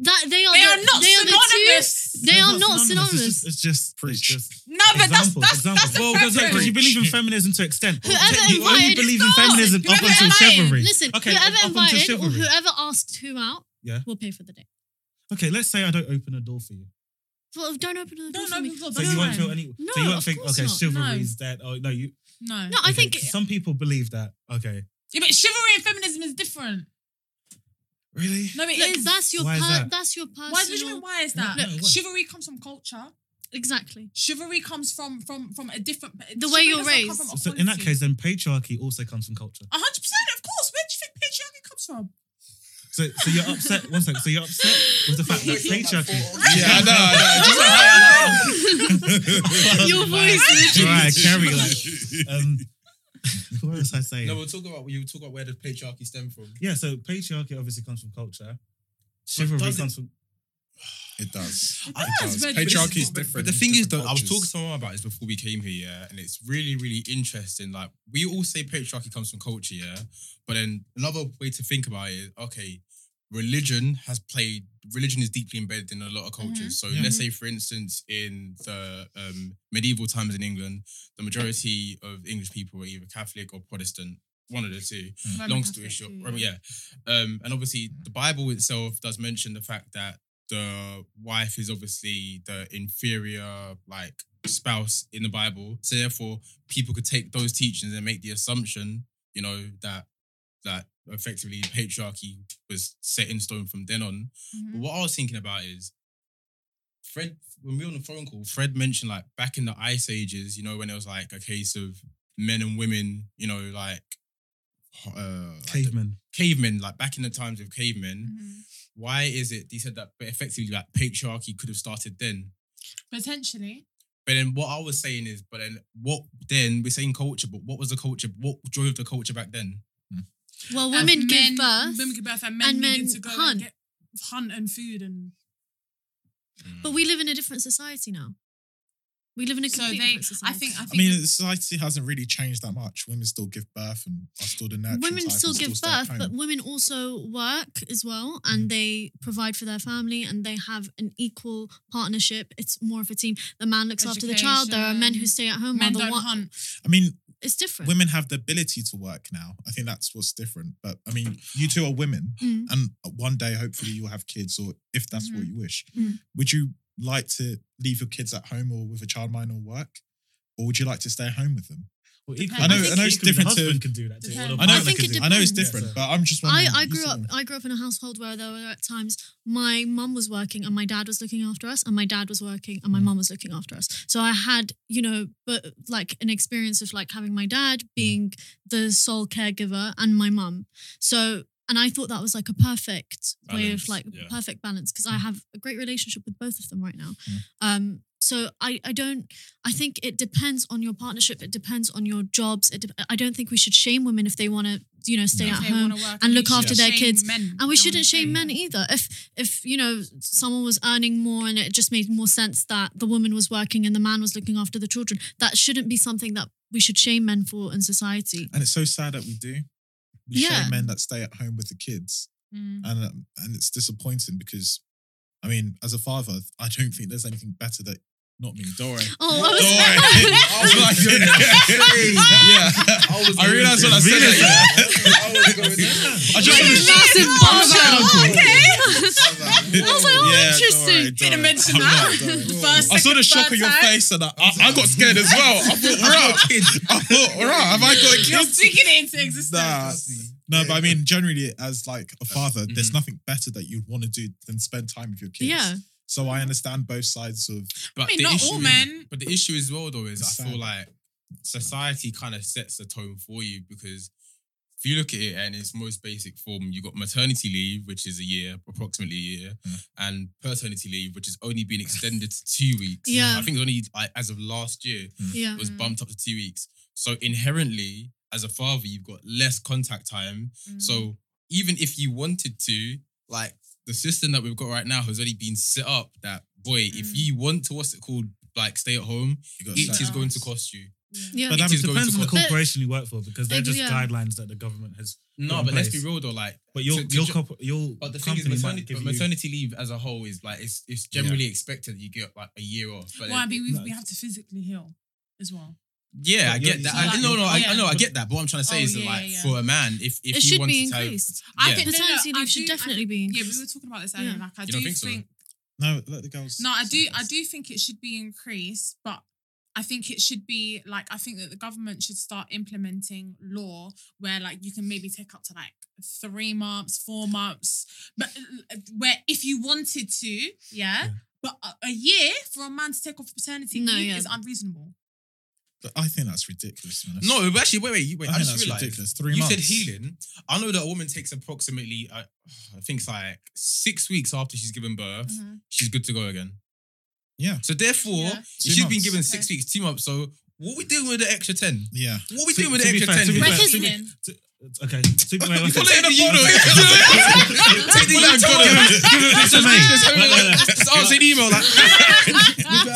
[SPEAKER 6] that they are
[SPEAKER 5] They
[SPEAKER 6] the,
[SPEAKER 5] are not
[SPEAKER 6] they are the two.
[SPEAKER 5] synonymous.
[SPEAKER 6] They
[SPEAKER 4] It's
[SPEAKER 6] are not
[SPEAKER 4] It's
[SPEAKER 6] synonymous.
[SPEAKER 4] just, it's just, it's just
[SPEAKER 5] No, but that's
[SPEAKER 4] example,
[SPEAKER 5] that's
[SPEAKER 4] example.
[SPEAKER 5] that's
[SPEAKER 4] well, because
[SPEAKER 5] preference.
[SPEAKER 4] you believe in feminism to extent.
[SPEAKER 6] Whoever
[SPEAKER 4] you only
[SPEAKER 6] invited-
[SPEAKER 4] believe in
[SPEAKER 6] Stop.
[SPEAKER 4] feminism up until
[SPEAKER 5] invited-
[SPEAKER 4] chivalry.
[SPEAKER 6] Listen,
[SPEAKER 4] okay,
[SPEAKER 6] whoever invited or whoever asked who out
[SPEAKER 4] Yeah.
[SPEAKER 6] will pay for the date.
[SPEAKER 4] Okay, let's say I don't open a door for you.
[SPEAKER 6] Well, don't open the door
[SPEAKER 5] Don't
[SPEAKER 6] for
[SPEAKER 5] open
[SPEAKER 6] me.
[SPEAKER 5] the
[SPEAKER 4] So
[SPEAKER 5] That's
[SPEAKER 4] you won't feel any.
[SPEAKER 6] No,
[SPEAKER 4] so you won't think, okay,
[SPEAKER 6] not.
[SPEAKER 4] chivalry is dead. Oh no, you.
[SPEAKER 5] No.
[SPEAKER 6] No, I think
[SPEAKER 4] some people believe that. Okay,
[SPEAKER 5] Yeah, but chivalry and feminism is different.
[SPEAKER 4] Really?
[SPEAKER 5] No, it
[SPEAKER 6] look,
[SPEAKER 5] is.
[SPEAKER 6] that's your
[SPEAKER 4] Why is
[SPEAKER 6] per-
[SPEAKER 4] that?
[SPEAKER 6] that's your personal.
[SPEAKER 5] Why, what do you mean? Why is that?
[SPEAKER 4] No, no,
[SPEAKER 5] Look,
[SPEAKER 4] why?
[SPEAKER 5] chivalry comes from culture.
[SPEAKER 6] Exactly.
[SPEAKER 5] Chivalry comes from from from a different.
[SPEAKER 6] The way
[SPEAKER 5] chivalry
[SPEAKER 6] you're
[SPEAKER 5] doesn't come
[SPEAKER 6] raised.
[SPEAKER 5] from
[SPEAKER 4] So in that
[SPEAKER 5] equality.
[SPEAKER 4] case, then patriarchy also comes from culture.
[SPEAKER 5] A hundred percent, of course. Where do you think patriarchy comes from?
[SPEAKER 4] So, so you're upset. One second. So you're upset with the fact that patriarchy.
[SPEAKER 7] Yeah, I know, I know. Just
[SPEAKER 6] Your voice.
[SPEAKER 4] Right, carry on. Um, what was I saying?
[SPEAKER 3] No, we'll talk about you talk about where does patriarchy stem from.
[SPEAKER 4] yeah, so patriarchy obviously comes from culture. Chivalry
[SPEAKER 3] does it-
[SPEAKER 4] comes from.
[SPEAKER 7] It does.
[SPEAKER 5] It
[SPEAKER 7] It
[SPEAKER 5] does,
[SPEAKER 7] does. Patriarchy is
[SPEAKER 3] But-
[SPEAKER 7] different.
[SPEAKER 3] But the thing is,
[SPEAKER 7] different
[SPEAKER 3] though, I was talking to someone about this before we came here, yeah, and it's really, really interesting. Like we all say patriarchy comes from culture, yeah, but then another way to think about it is okay, religion has played. Religion is deeply embedded in a lot of cultures. So
[SPEAKER 7] Yeah.
[SPEAKER 3] let's say, for instance, in the um, medieval times in England, the majority of English people were either Catholic or Protestant. One of the two.
[SPEAKER 5] Roman
[SPEAKER 3] Long story short, Roman- yeah. Um, and obviously, the Bible itself does mention the fact that the wife is obviously the inferior, like spouse in the Bible. So therefore, people could take those teachings and make the assumption, you know, that that effectively patriarchy was set in stone from then on.
[SPEAKER 5] Mhm.
[SPEAKER 3] But what I was thinking about is Fred, when we were on the phone call, Fred mentioned like back in the ice ages, you know, when it was like a case of men and women, you know, like uh like
[SPEAKER 4] Cavemen.
[SPEAKER 3] cavemen, like back in the times of cavemen,
[SPEAKER 5] Mhm.
[SPEAKER 3] why is it he said that but effectively like patriarchy could have started then?
[SPEAKER 5] Potentially.
[SPEAKER 3] But then what I was saying is, but then what then we're saying culture, but what was the culture? What drove the culture back then?
[SPEAKER 6] Well,
[SPEAKER 5] As
[SPEAKER 6] women
[SPEAKER 5] men,
[SPEAKER 6] give birth,
[SPEAKER 5] Women give birth, and men
[SPEAKER 6] and
[SPEAKER 5] needed
[SPEAKER 6] men
[SPEAKER 5] to go
[SPEAKER 6] hunt.
[SPEAKER 5] and get hunt and food and
[SPEAKER 6] but we live in a different society now. We live in a
[SPEAKER 5] so
[SPEAKER 6] completely
[SPEAKER 5] they.
[SPEAKER 6] different
[SPEAKER 5] I
[SPEAKER 6] society.
[SPEAKER 5] think. I
[SPEAKER 7] I mean,
[SPEAKER 5] that-
[SPEAKER 7] society hasn't really changed that much. Women still give birth and are still the natural
[SPEAKER 6] women still give
[SPEAKER 7] stay at
[SPEAKER 6] birth, but women also work as well, and
[SPEAKER 7] Mm.
[SPEAKER 6] they provide for their family, and they have an equal partnership. It's more of a team. The man looks after the child. There are men who stay at home.
[SPEAKER 5] men don't
[SPEAKER 6] wa-
[SPEAKER 5] hunt.
[SPEAKER 7] I mean,
[SPEAKER 6] It's different.
[SPEAKER 7] women have the ability to work now. I think that's what's different. But I mean, you two are women,
[SPEAKER 6] Mm.
[SPEAKER 7] and one day, hopefully, you'll have kids, or if that's what
[SPEAKER 5] Mhm.
[SPEAKER 7] you wish.
[SPEAKER 6] Mm.
[SPEAKER 7] Would you like to leave your kids at home or with a childminder or work, or would you like to stay home with them?
[SPEAKER 4] Well,
[SPEAKER 5] Depends.
[SPEAKER 4] equally,
[SPEAKER 5] I know-
[SPEAKER 7] I know it's different
[SPEAKER 4] The
[SPEAKER 7] to-
[SPEAKER 4] can do that too. or the
[SPEAKER 5] Depends.
[SPEAKER 7] I know,
[SPEAKER 6] I think it
[SPEAKER 4] do
[SPEAKER 7] I know it's different,
[SPEAKER 4] Yeah, so-
[SPEAKER 7] but I'm just
[SPEAKER 6] I,
[SPEAKER 7] wondering.
[SPEAKER 6] I
[SPEAKER 7] you
[SPEAKER 6] grew up I grew up in a household where there were at times my mum was working and my dad was looking after us and my dad was working and my mum was looking after us. So I had, you know, but like an experience of like having my dad being the sole caregiver and my mum. So and I thought that was like a perfect way of like
[SPEAKER 3] yeah.
[SPEAKER 6] perfect balance because I have a great relationship with both of them right now.
[SPEAKER 7] Mm.
[SPEAKER 6] Um so I, I don't I think it depends on your partnership. It depends on your jobs. It de- I don't think we should shame women if they want to you know stay
[SPEAKER 7] No.
[SPEAKER 6] at home
[SPEAKER 5] wanna
[SPEAKER 6] and look after their kids.
[SPEAKER 5] men.
[SPEAKER 6] and we
[SPEAKER 5] They
[SPEAKER 6] shouldn't shame men either. If if you know someone was earning more and it just made more sense that the woman was working and the man was looking after the children, that shouldn't be something that we should shame men for in society.
[SPEAKER 7] and it's so sad that we do. We
[SPEAKER 6] Yeah.
[SPEAKER 7] shame men that stay at home with the kids,
[SPEAKER 5] Mm.
[SPEAKER 7] and um, and it's disappointing because, I mean, as a father, I don't think there's anything better that not me. Don't worry.
[SPEAKER 6] Oh, I
[SPEAKER 7] Don't worry. I was like, yeah. I realized when I said that. Yeah. I just
[SPEAKER 6] Like,
[SPEAKER 7] wanted to-
[SPEAKER 6] massive bombshell. Oh, okay.
[SPEAKER 7] I
[SPEAKER 6] was like, oh, interesting.
[SPEAKER 5] Didn't mention that. First,
[SPEAKER 7] I saw the shock
[SPEAKER 5] third
[SPEAKER 7] on your face and I, I, I got scared as well. I thought, right, I thought, right, have I got
[SPEAKER 5] You're
[SPEAKER 7] kids?
[SPEAKER 5] speaking it into existence.
[SPEAKER 7] Nah. No, but I mean, generally, as like a father, there's
[SPEAKER 3] mhm.
[SPEAKER 7] nothing better that you'd want to do than spend time with your kids.
[SPEAKER 6] Yeah.
[SPEAKER 7] So I understand both sides of.
[SPEAKER 3] But
[SPEAKER 5] I mean,
[SPEAKER 3] the
[SPEAKER 5] not
[SPEAKER 3] issue
[SPEAKER 5] all
[SPEAKER 3] is-
[SPEAKER 5] men.
[SPEAKER 3] But the issue as well, though, is
[SPEAKER 7] It's
[SPEAKER 3] I
[SPEAKER 7] sad.
[SPEAKER 3] feel like society kind of sets the tone for you because if you look at it in its most basic form, you've got maternity leave, which is a year, approximately a year,
[SPEAKER 7] Mm.
[SPEAKER 3] and paternity leave, which has only been extended to two weeks.
[SPEAKER 6] Yeah.
[SPEAKER 3] I think it's only like, as of last year
[SPEAKER 6] Yeah.
[SPEAKER 3] it was
[SPEAKER 5] Mm.
[SPEAKER 3] bumped up to two weeks. So inherently, as a father, you've got less contact time.
[SPEAKER 5] Mm.
[SPEAKER 3] So even if you wanted to, like the system that we've got right now has already been set up that boy, if
[SPEAKER 5] Mm.
[SPEAKER 3] you want to what's it called, like stay at home,
[SPEAKER 7] it is got
[SPEAKER 3] it
[SPEAKER 7] sex.
[SPEAKER 3] is going to cost you.
[SPEAKER 6] Yeah.
[SPEAKER 7] But
[SPEAKER 4] That
[SPEAKER 3] It is
[SPEAKER 4] depends on the corporation you work for because they're just
[SPEAKER 6] yeah.
[SPEAKER 4] guidelines that the government has.
[SPEAKER 3] No,
[SPEAKER 4] in
[SPEAKER 3] but let's be
[SPEAKER 4] place.
[SPEAKER 3] real though, like
[SPEAKER 4] But your
[SPEAKER 3] to- to
[SPEAKER 4] your
[SPEAKER 3] ju-
[SPEAKER 4] corp- your
[SPEAKER 3] but the thing is
[SPEAKER 4] company might
[SPEAKER 3] maternity,
[SPEAKER 4] you-
[SPEAKER 3] maternity leave as a whole is like it's it's generally expected that you get like a year off. But
[SPEAKER 5] Well, I mean, we,
[SPEAKER 4] No.
[SPEAKER 5] we have to physically heal as well.
[SPEAKER 3] Yeah, I get that.
[SPEAKER 5] so
[SPEAKER 3] I, no, no, I, I know, I get that. But what I'm trying to say
[SPEAKER 5] Oh,
[SPEAKER 3] is that
[SPEAKER 5] yeah,
[SPEAKER 3] like
[SPEAKER 5] yeah.
[SPEAKER 3] for a man, if if
[SPEAKER 6] it
[SPEAKER 3] you
[SPEAKER 6] should
[SPEAKER 3] wanted
[SPEAKER 6] be
[SPEAKER 3] to have,
[SPEAKER 6] increased.
[SPEAKER 5] I
[SPEAKER 3] Yeah.
[SPEAKER 5] think no, no,
[SPEAKER 6] Paternity leave should
[SPEAKER 5] do- I-
[SPEAKER 6] definitely be
[SPEAKER 5] Yeah,
[SPEAKER 6] increased.
[SPEAKER 5] we were talking about this earlier.
[SPEAKER 6] Yeah.
[SPEAKER 5] Like, I
[SPEAKER 3] You
[SPEAKER 5] do
[SPEAKER 3] don't think so?
[SPEAKER 7] No, let the girls.
[SPEAKER 5] No, I do.
[SPEAKER 7] say
[SPEAKER 5] I do think it should be increased, but I think it should be like I think that the government should start implementing law where like you can maybe take up to like three months, four months, but uh, where if you wanted to, yeah.
[SPEAKER 4] Yeah.
[SPEAKER 5] But a, a year for a man to take off paternity
[SPEAKER 6] No,
[SPEAKER 5] leave
[SPEAKER 6] yeah.
[SPEAKER 5] is unreasonable.
[SPEAKER 7] But I think that's ridiculous. Man.
[SPEAKER 3] No, but actually, wait, wait, wait.
[SPEAKER 7] I
[SPEAKER 3] I,
[SPEAKER 7] think
[SPEAKER 3] just
[SPEAKER 7] that's
[SPEAKER 3] realized
[SPEAKER 7] ridiculous. Three
[SPEAKER 3] you
[SPEAKER 7] months.
[SPEAKER 3] said healing. I know that a woman takes approximately, uh, I think it's like six weeks after she's given birth,
[SPEAKER 5] Mhm.
[SPEAKER 3] she's good to go again.
[SPEAKER 7] Yeah.
[SPEAKER 3] So therefore,
[SPEAKER 5] Yeah.
[SPEAKER 3] if
[SPEAKER 7] Two
[SPEAKER 3] she's been given
[SPEAKER 5] Okay.
[SPEAKER 3] six weeks, two months. So what we doing with the extra ten?
[SPEAKER 7] Yeah.
[SPEAKER 3] What we
[SPEAKER 4] To-
[SPEAKER 3] doing with the extra
[SPEAKER 4] fair,
[SPEAKER 3] ten?
[SPEAKER 4] to be
[SPEAKER 5] We're
[SPEAKER 4] fair,
[SPEAKER 3] Take
[SPEAKER 4] to be- Okay. Wait, one
[SPEAKER 3] Call
[SPEAKER 4] second.
[SPEAKER 3] it the you know. Take the
[SPEAKER 7] Well, go
[SPEAKER 4] Give it to me.
[SPEAKER 3] Just answer an email like.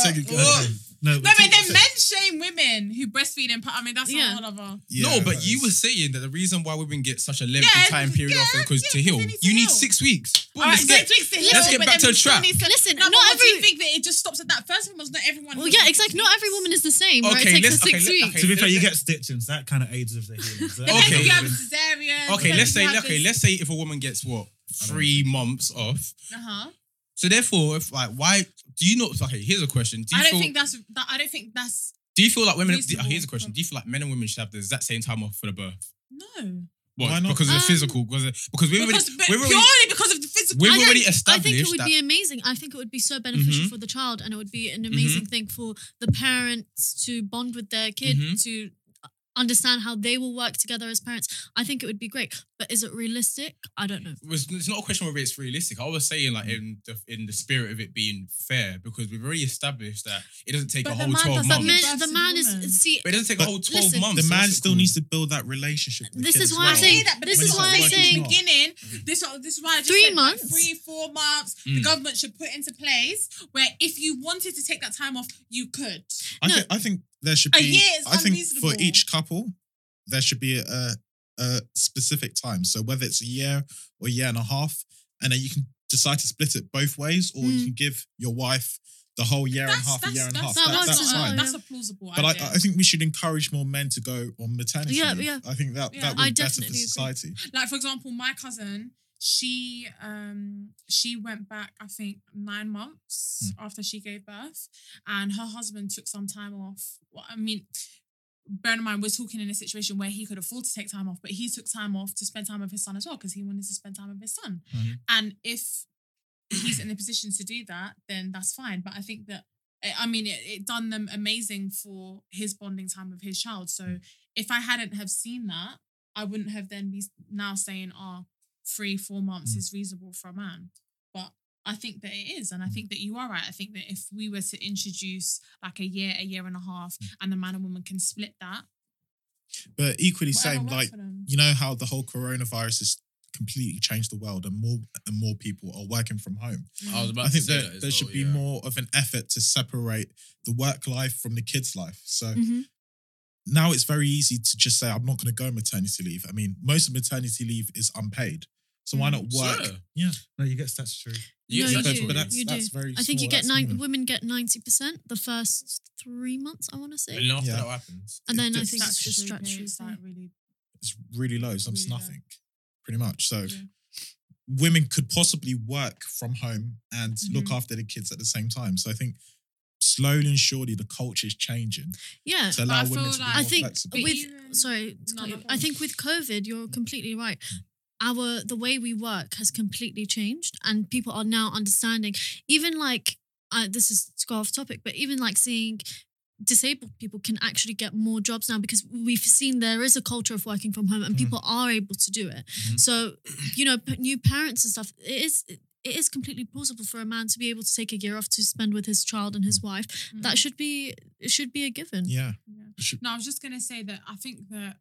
[SPEAKER 7] Take it, go
[SPEAKER 3] What?
[SPEAKER 7] ahead.
[SPEAKER 4] No,
[SPEAKER 5] No,
[SPEAKER 4] but
[SPEAKER 5] but
[SPEAKER 4] to-
[SPEAKER 5] then men shame women who breastfeeding. part- I mean, that's
[SPEAKER 6] Yeah.
[SPEAKER 5] a whole other.
[SPEAKER 7] Yeah,
[SPEAKER 3] no, but you were saying that the reason why women get such a lengthy
[SPEAKER 5] Yeah,
[SPEAKER 3] time period off
[SPEAKER 5] yeah,
[SPEAKER 3] is because
[SPEAKER 5] yeah,
[SPEAKER 3] to heal,
[SPEAKER 5] they need to
[SPEAKER 3] you need six weeks. Boom,
[SPEAKER 5] All right,
[SPEAKER 3] let's get-
[SPEAKER 5] six weeks to
[SPEAKER 3] let's get back to the trap.
[SPEAKER 5] to-
[SPEAKER 6] Listen,
[SPEAKER 5] no,
[SPEAKER 6] not
[SPEAKER 5] but what do you
[SPEAKER 6] every-
[SPEAKER 5] think that it just stops at that? First of all, not everyone.
[SPEAKER 6] Well, yeah, exactly. Not every woman is the same. Where
[SPEAKER 3] Okay,
[SPEAKER 6] it takes
[SPEAKER 3] let's-
[SPEAKER 6] six
[SPEAKER 3] okay,
[SPEAKER 6] weeks.
[SPEAKER 4] To be fair, you
[SPEAKER 3] let-
[SPEAKER 4] get stitchings. That kind of aids with the healing. So
[SPEAKER 3] Okay.
[SPEAKER 5] if you have cesarean.
[SPEAKER 3] Okay, let's say okay, let's say if a woman gets what three months off.
[SPEAKER 5] Uh huh.
[SPEAKER 3] So therefore, if like, why do you not? Okay, here's a question. Do you
[SPEAKER 5] I don't
[SPEAKER 3] feel?
[SPEAKER 5] think that's. That, I don't think that's.
[SPEAKER 3] do you feel like women?
[SPEAKER 5] reasonable.
[SPEAKER 3] here's a question. Do you feel like men and women should have the exact same time off for the birth?
[SPEAKER 5] No.
[SPEAKER 3] What?
[SPEAKER 7] Why not?
[SPEAKER 3] Because of the
[SPEAKER 6] Um,
[SPEAKER 3] physical. Because of, because we've already,
[SPEAKER 5] Because, but
[SPEAKER 3] we've
[SPEAKER 5] purely
[SPEAKER 3] already,
[SPEAKER 5] because of the physical.
[SPEAKER 3] we've
[SPEAKER 6] I don't- I think it would
[SPEAKER 3] that.
[SPEAKER 6] be amazing. I think it would be so beneficial
[SPEAKER 3] Mhm.
[SPEAKER 6] for the child, and it would be an
[SPEAKER 3] Mm-hmm.
[SPEAKER 6] amazing thing for the parents to bond with their kid
[SPEAKER 3] Mhm.
[SPEAKER 6] to understand how they will work together as parents. I think it would be great. But is it realistic? I don't know.
[SPEAKER 3] it's not a question whether it's realistic. I was saying like in the in the spirit of it being fair because we've already established that it doesn't take
[SPEAKER 5] But
[SPEAKER 3] a whole twelve
[SPEAKER 5] doesn't
[SPEAKER 6] But
[SPEAKER 3] months.
[SPEAKER 5] give
[SPEAKER 6] the man is see.
[SPEAKER 3] but it doesn't take
[SPEAKER 7] But
[SPEAKER 3] a whole twelve
[SPEAKER 6] listen,
[SPEAKER 3] months.
[SPEAKER 7] The man
[SPEAKER 3] what's it
[SPEAKER 7] still
[SPEAKER 3] called?
[SPEAKER 7] needs to build that relationship. With
[SPEAKER 6] This
[SPEAKER 7] kid
[SPEAKER 6] is why I'm
[SPEAKER 7] well.
[SPEAKER 5] I
[SPEAKER 6] saying-
[SPEAKER 5] say that, but
[SPEAKER 6] this
[SPEAKER 5] this
[SPEAKER 6] is
[SPEAKER 5] is
[SPEAKER 6] why
[SPEAKER 5] why
[SPEAKER 6] I'm
[SPEAKER 5] I'm
[SPEAKER 6] saying-
[SPEAKER 5] in the beginning. This, this is why I just
[SPEAKER 6] Three
[SPEAKER 5] said, like,
[SPEAKER 6] months?
[SPEAKER 5] three, four months. The
[SPEAKER 3] Mm.
[SPEAKER 5] government should put into place where if you wanted to take that time off, you could.
[SPEAKER 7] I,
[SPEAKER 6] No.
[SPEAKER 7] think, I think there should
[SPEAKER 5] A
[SPEAKER 7] be.
[SPEAKER 5] year is
[SPEAKER 7] I think for each couple, there should be a, a specific time. So whether it's a year or a year and a half, and then you can decide to split it both ways, or you
[SPEAKER 6] Mm.
[SPEAKER 7] can give your wife the whole year and half, a year and a half.
[SPEAKER 5] that's,
[SPEAKER 6] That
[SPEAKER 7] That-
[SPEAKER 6] works
[SPEAKER 7] that's fine.
[SPEAKER 6] yeah.
[SPEAKER 5] that's a plausible
[SPEAKER 7] But
[SPEAKER 5] idea.
[SPEAKER 7] I, I think we should encourage more men to go on maternity
[SPEAKER 6] Yeah,
[SPEAKER 7] leave.
[SPEAKER 6] yeah.
[SPEAKER 7] I think that
[SPEAKER 5] Yeah.
[SPEAKER 7] that
[SPEAKER 6] I
[SPEAKER 7] would be better for
[SPEAKER 6] definitely agree.
[SPEAKER 7] society.
[SPEAKER 5] like for example, my cousin, she um she went back, I think, nine months after she gave birth, and her husband took some time off. Well, I mean, bear in mind, we're talking in a situation where he could afford to take time off, but he took time off to spend time with his son as well because he wanted to spend time with his son.
[SPEAKER 7] Mhm.
[SPEAKER 5] And if he's in a position to do that, then that's fine. But I think that eh, I mean, it, it done them amazing for his bonding time with his child. So if I hadn't have seen that, I wouldn't have then be now saying, "Oh, three, four months
[SPEAKER 7] Mm.
[SPEAKER 5] is reasonable for a man." But I think that it is, and I think that you are right. I think that if we were to introduce like a year, a year and a half, mm. and the man and woman can split that,
[SPEAKER 7] But equally same, like you know how the whole coronavirus has completely changed the world, and more and more people are working from home. Mm-hmm.
[SPEAKER 3] I was about
[SPEAKER 7] I think
[SPEAKER 3] to say
[SPEAKER 7] there,
[SPEAKER 3] that as
[SPEAKER 7] there should be
[SPEAKER 3] yeah.
[SPEAKER 7] more of an effort to separate the work life from the kids' life. So
[SPEAKER 6] Mhm.
[SPEAKER 7] now it's very easy to just say, I'm not going to go maternity leave. I mean, most of maternity leave is unpaid. So why mm-hmm. not work?
[SPEAKER 3] Sure.
[SPEAKER 7] Yeah.
[SPEAKER 4] No, you get statutory.
[SPEAKER 3] You
[SPEAKER 6] No, you
[SPEAKER 3] that
[SPEAKER 6] do.
[SPEAKER 7] But that's,
[SPEAKER 6] You
[SPEAKER 7] that's
[SPEAKER 6] do.
[SPEAKER 7] very
[SPEAKER 6] I think you get
[SPEAKER 7] that's
[SPEAKER 6] nine.
[SPEAKER 7] minimum.
[SPEAKER 6] Women get ninety percent the first three months. I want to say,
[SPEAKER 3] And after
[SPEAKER 7] Yeah.
[SPEAKER 3] that happens.
[SPEAKER 6] and then I think it's just
[SPEAKER 5] Statutory pay is like really
[SPEAKER 7] It's really low. So it's
[SPEAKER 5] Really low.
[SPEAKER 7] nothing, pretty much. So
[SPEAKER 5] Yeah.
[SPEAKER 7] women could possibly work from home and look
[SPEAKER 5] Mhm.
[SPEAKER 7] after the kids at the same time. So I think slowly and surely the culture is changing
[SPEAKER 6] Yeah,
[SPEAKER 7] to allow
[SPEAKER 5] I feel
[SPEAKER 7] women to be
[SPEAKER 5] like-
[SPEAKER 7] more
[SPEAKER 6] I think
[SPEAKER 7] flexible.
[SPEAKER 6] With sorry, to
[SPEAKER 5] No, no,
[SPEAKER 6] I think with COVID, you're completely right. Our the way we work has completely changed, and people are now understanding. Even like uh, this is to go off topic, but even like seeing disabled people can actually get more jobs now because we've seen there is a culture of working from home, and
[SPEAKER 7] Mm.
[SPEAKER 6] people are able to do it.
[SPEAKER 3] Mhm.
[SPEAKER 6] So you know, p- new parents and stuff. It is. It is completely plausible for a man to be able to take a year off to spend with his child and his wife. That should be it should be a given.
[SPEAKER 7] yeah.
[SPEAKER 5] Yeah. No, I was just gonna say that I think that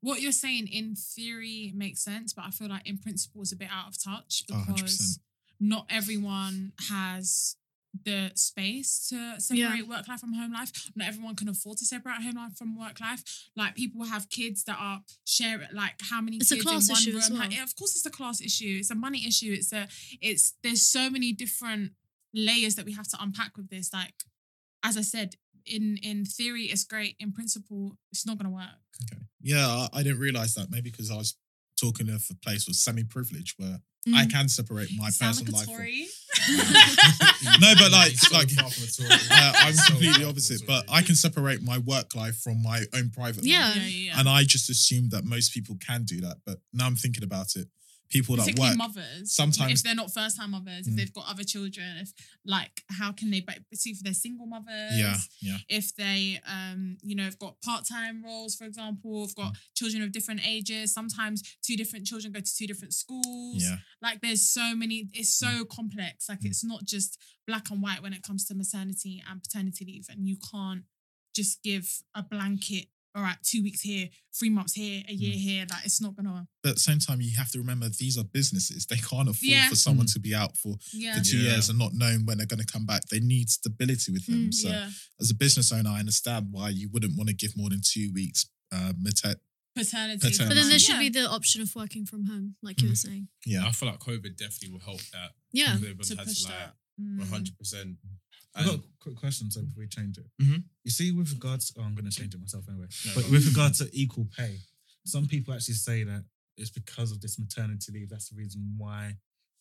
[SPEAKER 5] what you're saying in theory makes sense, but I feel like in principle is a bit out of touch
[SPEAKER 7] Oh, 100%.
[SPEAKER 5] because not everyone has the space to separate work life from home life. Not everyone can afford to separate home life from work life. Like people have kids that are share like how many
[SPEAKER 6] It's a
[SPEAKER 5] kids
[SPEAKER 6] class
[SPEAKER 5] in one
[SPEAKER 6] issue
[SPEAKER 5] room.
[SPEAKER 6] as well.
[SPEAKER 5] Like, yeah, of course, it's a class issue. It's a money issue. It's a it's there's so many different layers that we have to unpack with this. Like as I said, in in theory, it's great. In principle, it's not gonna work.
[SPEAKER 7] Okay. Yeah, I, I didn't realize that. Maybe because I was talking of a place with semi-privilege where
[SPEAKER 6] Mm.
[SPEAKER 7] I can separate my
[SPEAKER 5] Sound like
[SPEAKER 7] personal life. from-
[SPEAKER 5] Tory.
[SPEAKER 7] no, but like,
[SPEAKER 3] So
[SPEAKER 7] like
[SPEAKER 3] far from a Tory.
[SPEAKER 7] uh, I'm completely
[SPEAKER 3] far from a
[SPEAKER 7] opposite. But I can separate my work life from my own private
[SPEAKER 6] Yeah.
[SPEAKER 7] life.
[SPEAKER 5] yeah, yeah, yeah.
[SPEAKER 7] And I just assumed that most people can do that. But now I'm thinking about it. People that work,
[SPEAKER 5] mothers.
[SPEAKER 7] sometimes-
[SPEAKER 5] if they're not first time mothers, if
[SPEAKER 7] Mm.
[SPEAKER 5] they've got other children, if like how can they see if they're single mothers?
[SPEAKER 7] yeah, yeah,
[SPEAKER 5] if they um you know have got part-time roles for example have
[SPEAKER 7] Mm.
[SPEAKER 5] got children of different ages sometimes two different children go to two different schools
[SPEAKER 7] yeah.
[SPEAKER 5] like there's so many it's so complex like
[SPEAKER 7] Mm.
[SPEAKER 5] it's not just black and white when it comes to maternity and paternity leave and you can't just give a blanket all right, two weeks here, three months here, a
[SPEAKER 7] Mm.
[SPEAKER 5] year here. Like it's not gonna.
[SPEAKER 7] But at the same time, you have to remember these are businesses. They can't afford
[SPEAKER 5] Yeah.
[SPEAKER 7] for someone to be out for,
[SPEAKER 5] Yeah.
[SPEAKER 7] for two
[SPEAKER 3] Yeah.
[SPEAKER 7] years and not knowing when they're going to come back. They need stability with them.
[SPEAKER 6] Mm,
[SPEAKER 7] so,
[SPEAKER 5] yeah.
[SPEAKER 7] as a business owner, I understand why you wouldn't want to give more than two weeks uh, mater-
[SPEAKER 5] Paternity.
[SPEAKER 7] Paternity.
[SPEAKER 6] But then there should be the option of working from home, like you were saying.
[SPEAKER 7] Yeah.
[SPEAKER 3] I feel like COVID definitely will help that.
[SPEAKER 6] Yeah.
[SPEAKER 3] Everyone
[SPEAKER 5] to
[SPEAKER 3] had
[SPEAKER 5] push
[SPEAKER 3] to like
[SPEAKER 5] that. Mm.
[SPEAKER 3] 100%.
[SPEAKER 4] I've got a quick question so before we change it.
[SPEAKER 3] Mhm.
[SPEAKER 4] You see, with regards, oh, I'm going to change it myself anyway.
[SPEAKER 3] No,
[SPEAKER 4] but
[SPEAKER 3] go
[SPEAKER 4] with regard to equal pay, some people actually say that it's because of this maternity leave. That's the reason why.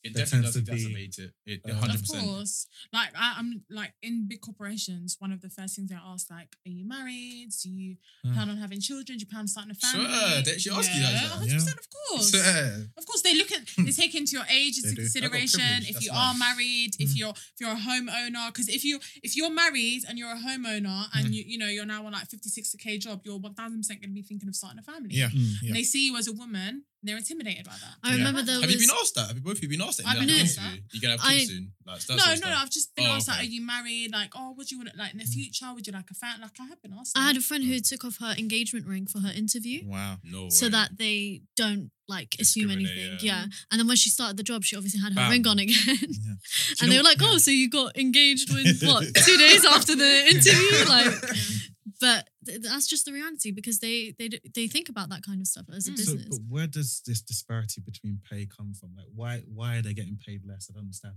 [SPEAKER 3] It
[SPEAKER 4] There
[SPEAKER 3] definitely does
[SPEAKER 4] tends to be,
[SPEAKER 3] it. It
[SPEAKER 4] uh,
[SPEAKER 3] 100%.
[SPEAKER 5] Of course. Like I, I'm like in big corporations, one of the first things they ask, like, are you married? Do you
[SPEAKER 4] Hmm.
[SPEAKER 5] plan on having children? Do you plan on starting a family?
[SPEAKER 3] Sure, they actually ask you that,
[SPEAKER 5] yeah, 100%, of course.
[SPEAKER 3] Swear.
[SPEAKER 5] Of course, they look at they take into your age into consideration. If
[SPEAKER 3] that's
[SPEAKER 5] you
[SPEAKER 3] nice.
[SPEAKER 5] are married, if you're if you're a homeowner, because if you if you're married and you're a homeowner and you you know you're now on like 50, 60 k job, you're one thousand percent going to be thinking of starting a family.
[SPEAKER 7] Yeah.
[SPEAKER 4] Mm.
[SPEAKER 7] Yeah.
[SPEAKER 5] And they see you as a woman, they're intimidated by that.
[SPEAKER 6] I
[SPEAKER 7] Yeah.
[SPEAKER 6] remember there
[SPEAKER 3] Have
[SPEAKER 6] was.
[SPEAKER 3] you been asked that? Have you both of you been asked that?
[SPEAKER 5] I've been asked
[SPEAKER 3] interview? You gonna have
[SPEAKER 6] I-
[SPEAKER 3] kids soon? Like, that
[SPEAKER 5] No,
[SPEAKER 3] sort
[SPEAKER 5] no,
[SPEAKER 3] of
[SPEAKER 5] no.
[SPEAKER 3] stuff.
[SPEAKER 5] I've just been
[SPEAKER 3] Oh,
[SPEAKER 5] asked like, are
[SPEAKER 3] okay.
[SPEAKER 5] you married? Like, oh, would you want like in the mm. future? Would you like a fan? Like, I have been asked.
[SPEAKER 6] I had a friend who oh. took off her engagement ring for her interview.
[SPEAKER 7] Wow.
[SPEAKER 3] No
[SPEAKER 6] so
[SPEAKER 3] way.
[SPEAKER 6] that they don't like assume anything.
[SPEAKER 3] yeah.
[SPEAKER 6] Yeah. And then when she started the job, she obviously had her
[SPEAKER 3] Bam.
[SPEAKER 6] ring on again.
[SPEAKER 7] Yeah.
[SPEAKER 6] and they were like, "Oh, so you got engaged with what? Two days after the interview?" Like, but th- that's just the reality because they they they think about that kind of stuff as a
[SPEAKER 5] Mm.
[SPEAKER 4] So,
[SPEAKER 6] business.
[SPEAKER 4] but where does this disparity between pay come from? Like, why why are they getting paid less? I don't understand.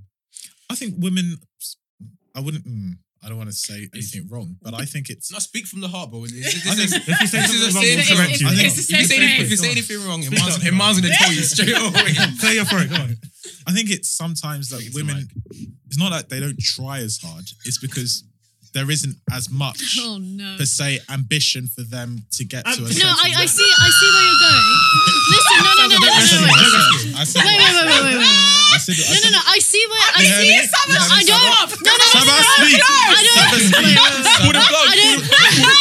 [SPEAKER 7] I think women, I wouldn't, mm, I don't want to say anything wrong, but I think it's,
[SPEAKER 3] No, speak from the heart, bro. This, this,
[SPEAKER 7] I
[SPEAKER 3] this,
[SPEAKER 7] think-
[SPEAKER 4] If you say
[SPEAKER 3] this is
[SPEAKER 4] something wrong, we'll correct you.
[SPEAKER 7] I think-
[SPEAKER 5] It's the
[SPEAKER 3] If you say anything, if
[SPEAKER 5] thing.
[SPEAKER 3] you say anything wrong, Iman's, Iman's gonna tell you straight away.
[SPEAKER 4] Clear your throat. Go on.
[SPEAKER 7] I think it's sometimes that
[SPEAKER 3] Take it to
[SPEAKER 7] women,
[SPEAKER 3] Mike.
[SPEAKER 7] it's not that they don't try as hard, it's because there isn't as much
[SPEAKER 6] oh no.
[SPEAKER 7] per se ambition for them to get to a
[SPEAKER 6] No, I, I see I see where you're going. Listen, no, no, no, no, no, no, wait.
[SPEAKER 7] I said,
[SPEAKER 6] Wait, wait, wait, wait, wait, wait.
[SPEAKER 7] I said, I
[SPEAKER 6] No,
[SPEAKER 7] said,
[SPEAKER 6] no, no. I see where I
[SPEAKER 7] You
[SPEAKER 6] see.
[SPEAKER 7] hear me?
[SPEAKER 6] No, I don't.
[SPEAKER 7] Sabah?
[SPEAKER 6] No, no, no, no, no. I don't. I
[SPEAKER 3] pull
[SPEAKER 6] don't.
[SPEAKER 3] the plug, pull the plug.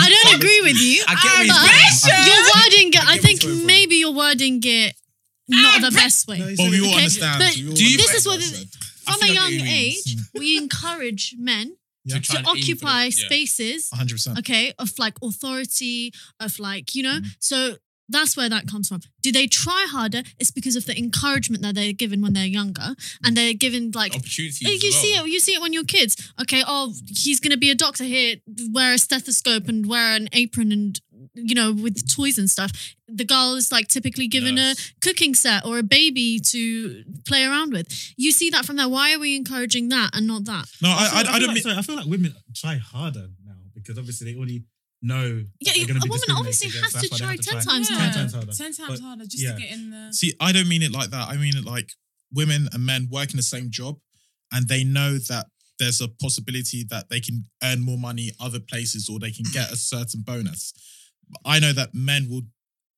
[SPEAKER 6] I don't agree with you.
[SPEAKER 3] I get where he's
[SPEAKER 6] but
[SPEAKER 3] going.
[SPEAKER 6] You're wording. I think
[SPEAKER 3] where he's coming from.
[SPEAKER 6] maybe you're wording it not the best way.
[SPEAKER 7] But we all understand.
[SPEAKER 6] but
[SPEAKER 7] we all
[SPEAKER 3] do you-
[SPEAKER 6] this is what
[SPEAKER 7] I
[SPEAKER 6] it-
[SPEAKER 7] said.
[SPEAKER 3] I
[SPEAKER 6] From a young age, we encourage men
[SPEAKER 7] Yeah.
[SPEAKER 3] To
[SPEAKER 6] to
[SPEAKER 3] and aim
[SPEAKER 6] occupy
[SPEAKER 3] yeah.
[SPEAKER 6] spaces
[SPEAKER 7] 100%.
[SPEAKER 6] okay, of like authority, of like, you know,
[SPEAKER 7] Mm.
[SPEAKER 6] so that's where that comes from. Do they try harder? It's because of the encouragement that they're given when they're younger, and they're given like.
[SPEAKER 3] Opportunities.
[SPEAKER 6] Eh, you
[SPEAKER 3] as
[SPEAKER 6] see it. You see it when you're kids. Okay. Oh, he's gonna be a doctor here. Wear a stethoscope and wear an apron and you know with toys and stuff. The girl is like typically given a cooking set or a baby to play around with. You see that from there. Why are we encouraging that and not that?
[SPEAKER 7] No, I, I,
[SPEAKER 4] feel-
[SPEAKER 7] I, don't
[SPEAKER 4] like,
[SPEAKER 7] mean.
[SPEAKER 4] sorry, I feel like women try harder now because obviously they already know.
[SPEAKER 6] Yeah,
[SPEAKER 4] that they're
[SPEAKER 6] a
[SPEAKER 4] be
[SPEAKER 6] woman obviously has
[SPEAKER 4] that's
[SPEAKER 6] to
[SPEAKER 4] why they
[SPEAKER 6] try 10 times
[SPEAKER 5] Yeah.
[SPEAKER 4] Ten times harder.
[SPEAKER 5] Ten times
[SPEAKER 4] But-
[SPEAKER 5] harder just
[SPEAKER 4] yeah.
[SPEAKER 5] to get in the.
[SPEAKER 7] See, I don't mean it like that. I mean it like women and men work in the same job and they know that there's a possibility that they can earn more money other places or they can get a certain bonus. I know that men will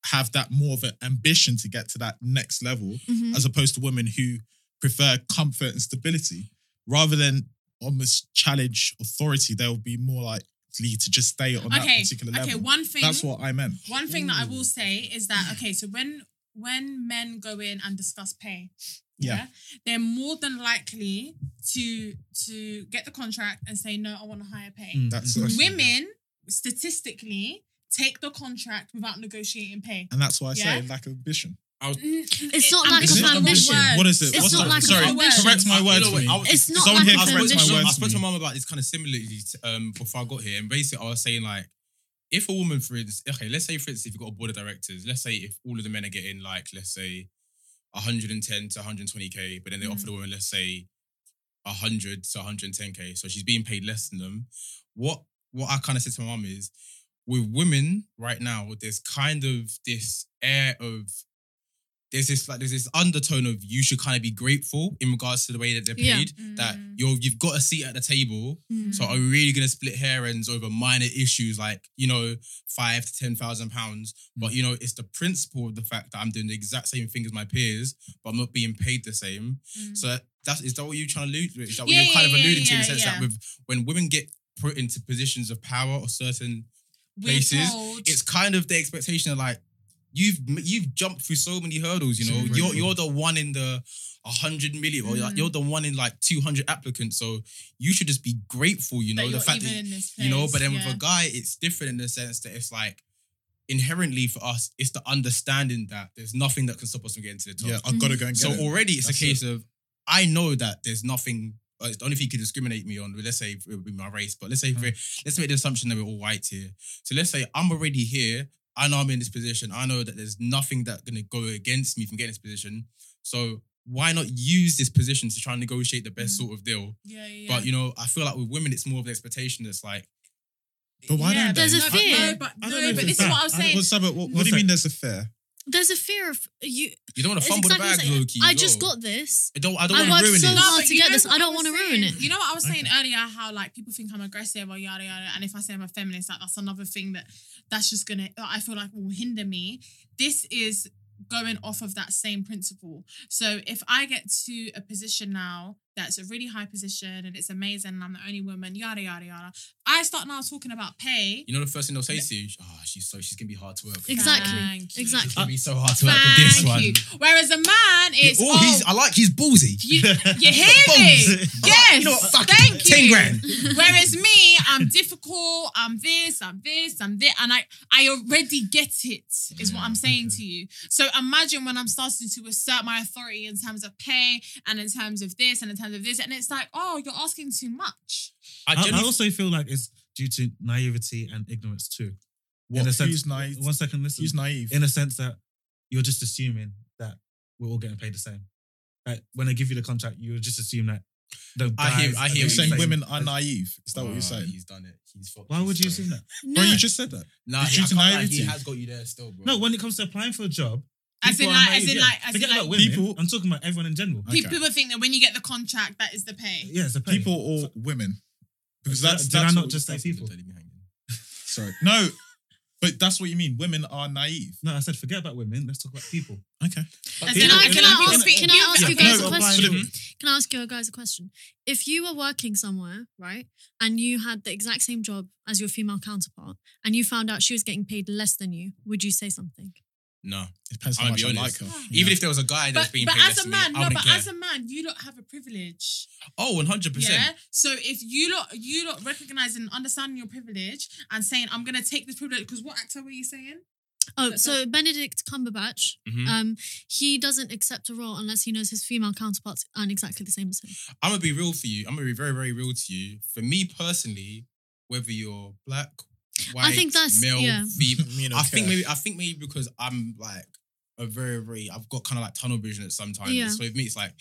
[SPEAKER 7] have that more of an ambition to get to that next level
[SPEAKER 6] Mhm.
[SPEAKER 7] as opposed to women who prefer comfort and stability rather than almost challenge authority. They'll be more likely to just stay on that
[SPEAKER 5] Okay,
[SPEAKER 7] particular
[SPEAKER 5] okay.
[SPEAKER 7] level.
[SPEAKER 5] One thing.
[SPEAKER 7] That's what I meant.
[SPEAKER 5] One thing that I will say is that okay, so when when men go in and discuss pay,
[SPEAKER 7] Yeah.
[SPEAKER 5] they're more than likely to to get the contract and say no, I want a higher pay.
[SPEAKER 4] Mm,
[SPEAKER 7] That's
[SPEAKER 4] mm,
[SPEAKER 5] Women statistically take the contract without negotiating pay.
[SPEAKER 7] And that's why I say lack of ambition.
[SPEAKER 6] Mm, mm, it's not like
[SPEAKER 7] a
[SPEAKER 6] of ambition.
[SPEAKER 7] What is it?
[SPEAKER 6] It's
[SPEAKER 7] What's
[SPEAKER 6] not
[SPEAKER 7] the-
[SPEAKER 6] lack of
[SPEAKER 7] Sorry,
[SPEAKER 6] ambition.
[SPEAKER 7] correct my words
[SPEAKER 3] no,
[SPEAKER 7] for
[SPEAKER 3] wait,
[SPEAKER 7] me.
[SPEAKER 3] I was-
[SPEAKER 6] It's not
[SPEAKER 7] Someone
[SPEAKER 6] lack
[SPEAKER 7] here
[SPEAKER 6] of
[SPEAKER 7] correct my
[SPEAKER 6] ambition.
[SPEAKER 7] words.
[SPEAKER 3] I spoke to my mum about this kind of similarly um, before I got here, and basically I was saying like, if a woman, for instance, okay, let's say for instance, if you've got a board of directors, let's say if all of the men are getting like, let's say, 110 to 120k, but then they offer mm. the woman, let's say, 100 to 110k, so she's being paid less than them. What what I kind of said to my mum is, with women right now, there's kind of this air of there's this like there's this undertone of you should kind of be grateful in regards to the way that they're
[SPEAKER 6] Yeah.
[SPEAKER 3] paid. That
[SPEAKER 5] Mm.
[SPEAKER 3] you're you've got a seat at the table.
[SPEAKER 6] Mm.
[SPEAKER 3] So are we really gonna split hair ends over minor issues like, you know, five to ten thousand pounds? But you know, it's the principle of the fact that I'm doing the exact same thing as my peers, but I'm not being paid the same.
[SPEAKER 5] Mm.
[SPEAKER 3] So that's is that what you're trying to allude to? Is that what
[SPEAKER 5] Yeah,
[SPEAKER 3] you're kind
[SPEAKER 5] yeah,
[SPEAKER 3] of
[SPEAKER 5] yeah,
[SPEAKER 3] alluding to in the
[SPEAKER 5] yeah,
[SPEAKER 3] sense that with when women get put into positions of power or certain
[SPEAKER 5] We're
[SPEAKER 3] places,
[SPEAKER 5] told-
[SPEAKER 3] it's kind of the expectation of like you've you've jumped through so many hurdles. You know, you're you're the one in the hundred million, or
[SPEAKER 5] Mm.
[SPEAKER 3] you're the one in like two hundred applicants. So you should just be grateful. You know, the fact that you know. But then
[SPEAKER 5] yeah.
[SPEAKER 3] with a guy, it's different in the sense that it's like inherently for us, it's the understanding that there's nothing that can stop us from getting to the top.
[SPEAKER 7] Yeah, I've got to go and get
[SPEAKER 3] So
[SPEAKER 7] it.
[SPEAKER 3] already it's
[SPEAKER 7] That's
[SPEAKER 3] a case of I know that there's nothing. Uh, it's the only thing you can discriminate me on. Let's say it would be my race, but let's say
[SPEAKER 7] Mm.
[SPEAKER 3] let's make the assumption that we're all white here. So let's say I'm already here. I know I'm in this position. I know that there's nothing that's gonna go against me from getting this position. So why not use this position to try and negotiate the best
[SPEAKER 5] Mm.
[SPEAKER 3] sort of deal?
[SPEAKER 5] yeah, yeah,
[SPEAKER 3] But you know, I feel like with women, it's more of the expectation that's like,
[SPEAKER 7] But why
[SPEAKER 5] yeah,
[SPEAKER 7] don't
[SPEAKER 6] There's
[SPEAKER 7] they?
[SPEAKER 6] a
[SPEAKER 5] no, but
[SPEAKER 6] fear.
[SPEAKER 5] No, but,
[SPEAKER 7] I don't
[SPEAKER 5] no,
[SPEAKER 7] know
[SPEAKER 5] but
[SPEAKER 7] it's
[SPEAKER 5] this is what I was
[SPEAKER 7] that.
[SPEAKER 5] saying.
[SPEAKER 7] Well, Sabbath, what, what
[SPEAKER 4] What's
[SPEAKER 7] do you mean there's a fair?
[SPEAKER 6] There's a fear of uh, you.
[SPEAKER 3] you don't want to fumble
[SPEAKER 6] exactly
[SPEAKER 3] the
[SPEAKER 6] the
[SPEAKER 3] bag,
[SPEAKER 6] same.
[SPEAKER 3] low key.
[SPEAKER 6] I just got this.
[SPEAKER 3] I don't. I don't
[SPEAKER 6] I
[SPEAKER 3] want to ruin
[SPEAKER 6] so
[SPEAKER 3] it.
[SPEAKER 6] hard
[SPEAKER 5] but
[SPEAKER 6] to
[SPEAKER 5] you
[SPEAKER 6] get
[SPEAKER 5] know
[SPEAKER 6] this.
[SPEAKER 5] what
[SPEAKER 6] I don't
[SPEAKER 5] was
[SPEAKER 6] wanna
[SPEAKER 5] saying?
[SPEAKER 6] ruin it.
[SPEAKER 5] You know what I was saying
[SPEAKER 7] Okay.
[SPEAKER 5] earlier? How like people think I'm aggressive or yada yada, and if I say I'm a feminist, like that's another thing that that's just gonna I feel like will hinder me. This is going off of that same principle. So if I get to a position now that's a really high position and it's amazing and I'm the only woman, yada yada yada, I start now talking about pay.
[SPEAKER 3] You know the first thing they'll say to you, oh, she's so she's gonna be hard to work. with.
[SPEAKER 6] Exactly.
[SPEAKER 5] Thank you.
[SPEAKER 6] Exactly.
[SPEAKER 3] It's gonna be so hard to work with this
[SPEAKER 5] Thank
[SPEAKER 3] one.
[SPEAKER 5] you. Whereas a man, it's
[SPEAKER 3] oh,
[SPEAKER 5] oh,
[SPEAKER 3] he's, oh. I like he's ballsy.
[SPEAKER 5] you, you hear me? Yes.
[SPEAKER 3] You know what? Fuck it.
[SPEAKER 5] Thank you.
[SPEAKER 3] 10 grand.
[SPEAKER 5] Whereas me, I'm difficult. I'm this. I'm this. I'm this, and I I already get it. Is what I'm saying to you. So imagine when I'm starting to assert my authority in terms of pay and in terms of this and in terms of this, and it's like, oh, you're asking too much.
[SPEAKER 3] I
[SPEAKER 4] I, I also feel like it's due to naivety and ignorance too.
[SPEAKER 7] What,
[SPEAKER 4] in a sense,
[SPEAKER 7] who's naive?
[SPEAKER 4] One second, listen.
[SPEAKER 7] Who's naive?
[SPEAKER 4] in a sense that you're just assuming that we're all getting paid the same. Like when they give you the contract, you just assume that. The
[SPEAKER 3] I hear- I hear
[SPEAKER 7] You're
[SPEAKER 3] what
[SPEAKER 7] saying women are naive. Is that what
[SPEAKER 3] Oh,
[SPEAKER 7] you're saying?
[SPEAKER 3] He's done it. He's fucked
[SPEAKER 4] Why would you
[SPEAKER 3] his
[SPEAKER 4] assume
[SPEAKER 3] story.
[SPEAKER 4] that?
[SPEAKER 7] Bro, you just said that.
[SPEAKER 3] Nah,
[SPEAKER 7] It's due to
[SPEAKER 3] can't lie, he has got you there still, bro.
[SPEAKER 4] No, when it comes to applying for a job,
[SPEAKER 5] As in
[SPEAKER 4] people are
[SPEAKER 5] like- as in
[SPEAKER 4] yeah.
[SPEAKER 5] like- as in like-
[SPEAKER 4] about women.
[SPEAKER 7] People-
[SPEAKER 4] I'm talking about everyone in general.
[SPEAKER 7] Okay.
[SPEAKER 5] People think that when you get the contract, that is the pay.
[SPEAKER 4] Yeah, it's a pay.
[SPEAKER 7] People or women? Because
[SPEAKER 4] Did I-
[SPEAKER 7] that's
[SPEAKER 4] did I not just say people?
[SPEAKER 7] Sorry. No, but that's what you mean. Women are naive.
[SPEAKER 4] No, I said forget about women. Let's talk about people.
[SPEAKER 7] Okay.
[SPEAKER 6] Can
[SPEAKER 5] in,
[SPEAKER 6] I, can I ask, can I ask you
[SPEAKER 5] speak-
[SPEAKER 6] guys
[SPEAKER 7] No,
[SPEAKER 6] a question? Can I ask you guys a question? If you were working somewhere, right, and you had the exact same job as your female counterpart, and you found out she was getting paid less than you, would you say something?
[SPEAKER 3] No.
[SPEAKER 7] It depends how
[SPEAKER 3] I'll
[SPEAKER 7] much
[SPEAKER 3] be
[SPEAKER 7] I like
[SPEAKER 3] honest.
[SPEAKER 7] her.
[SPEAKER 3] Even if there was a guy that's
[SPEAKER 5] But,
[SPEAKER 3] being
[SPEAKER 5] but
[SPEAKER 3] paid
[SPEAKER 5] as
[SPEAKER 3] less
[SPEAKER 5] a
[SPEAKER 3] than me,
[SPEAKER 5] man,
[SPEAKER 3] I
[SPEAKER 5] no,
[SPEAKER 3] wouldn't
[SPEAKER 5] but
[SPEAKER 3] care.
[SPEAKER 5] as a man, you don't have a privilege.
[SPEAKER 3] oh, 100%.
[SPEAKER 5] Yeah. So if you lot you lot recognizing and understanding your privilege and saying, I'm gonna take this privilege, because what actor were you saying?
[SPEAKER 6] Oh,
[SPEAKER 5] That-
[SPEAKER 6] so Benedict Cumberbatch,
[SPEAKER 3] Mhm.
[SPEAKER 6] um, he doesn't accept a role unless he knows his female counterparts aren't exactly the same as him.
[SPEAKER 3] I'm gonna be real for you. I'm gonna be very, very real to you. For me personally, whether you're black, white,
[SPEAKER 6] think that's-
[SPEAKER 3] male,
[SPEAKER 6] yeah.
[SPEAKER 3] female,
[SPEAKER 7] Me don't
[SPEAKER 3] I think maybe I think maybe because I'm like a very, very I've got kind of like tunnel vision at sometimes.
[SPEAKER 6] Yeah.
[SPEAKER 3] So with me, it's like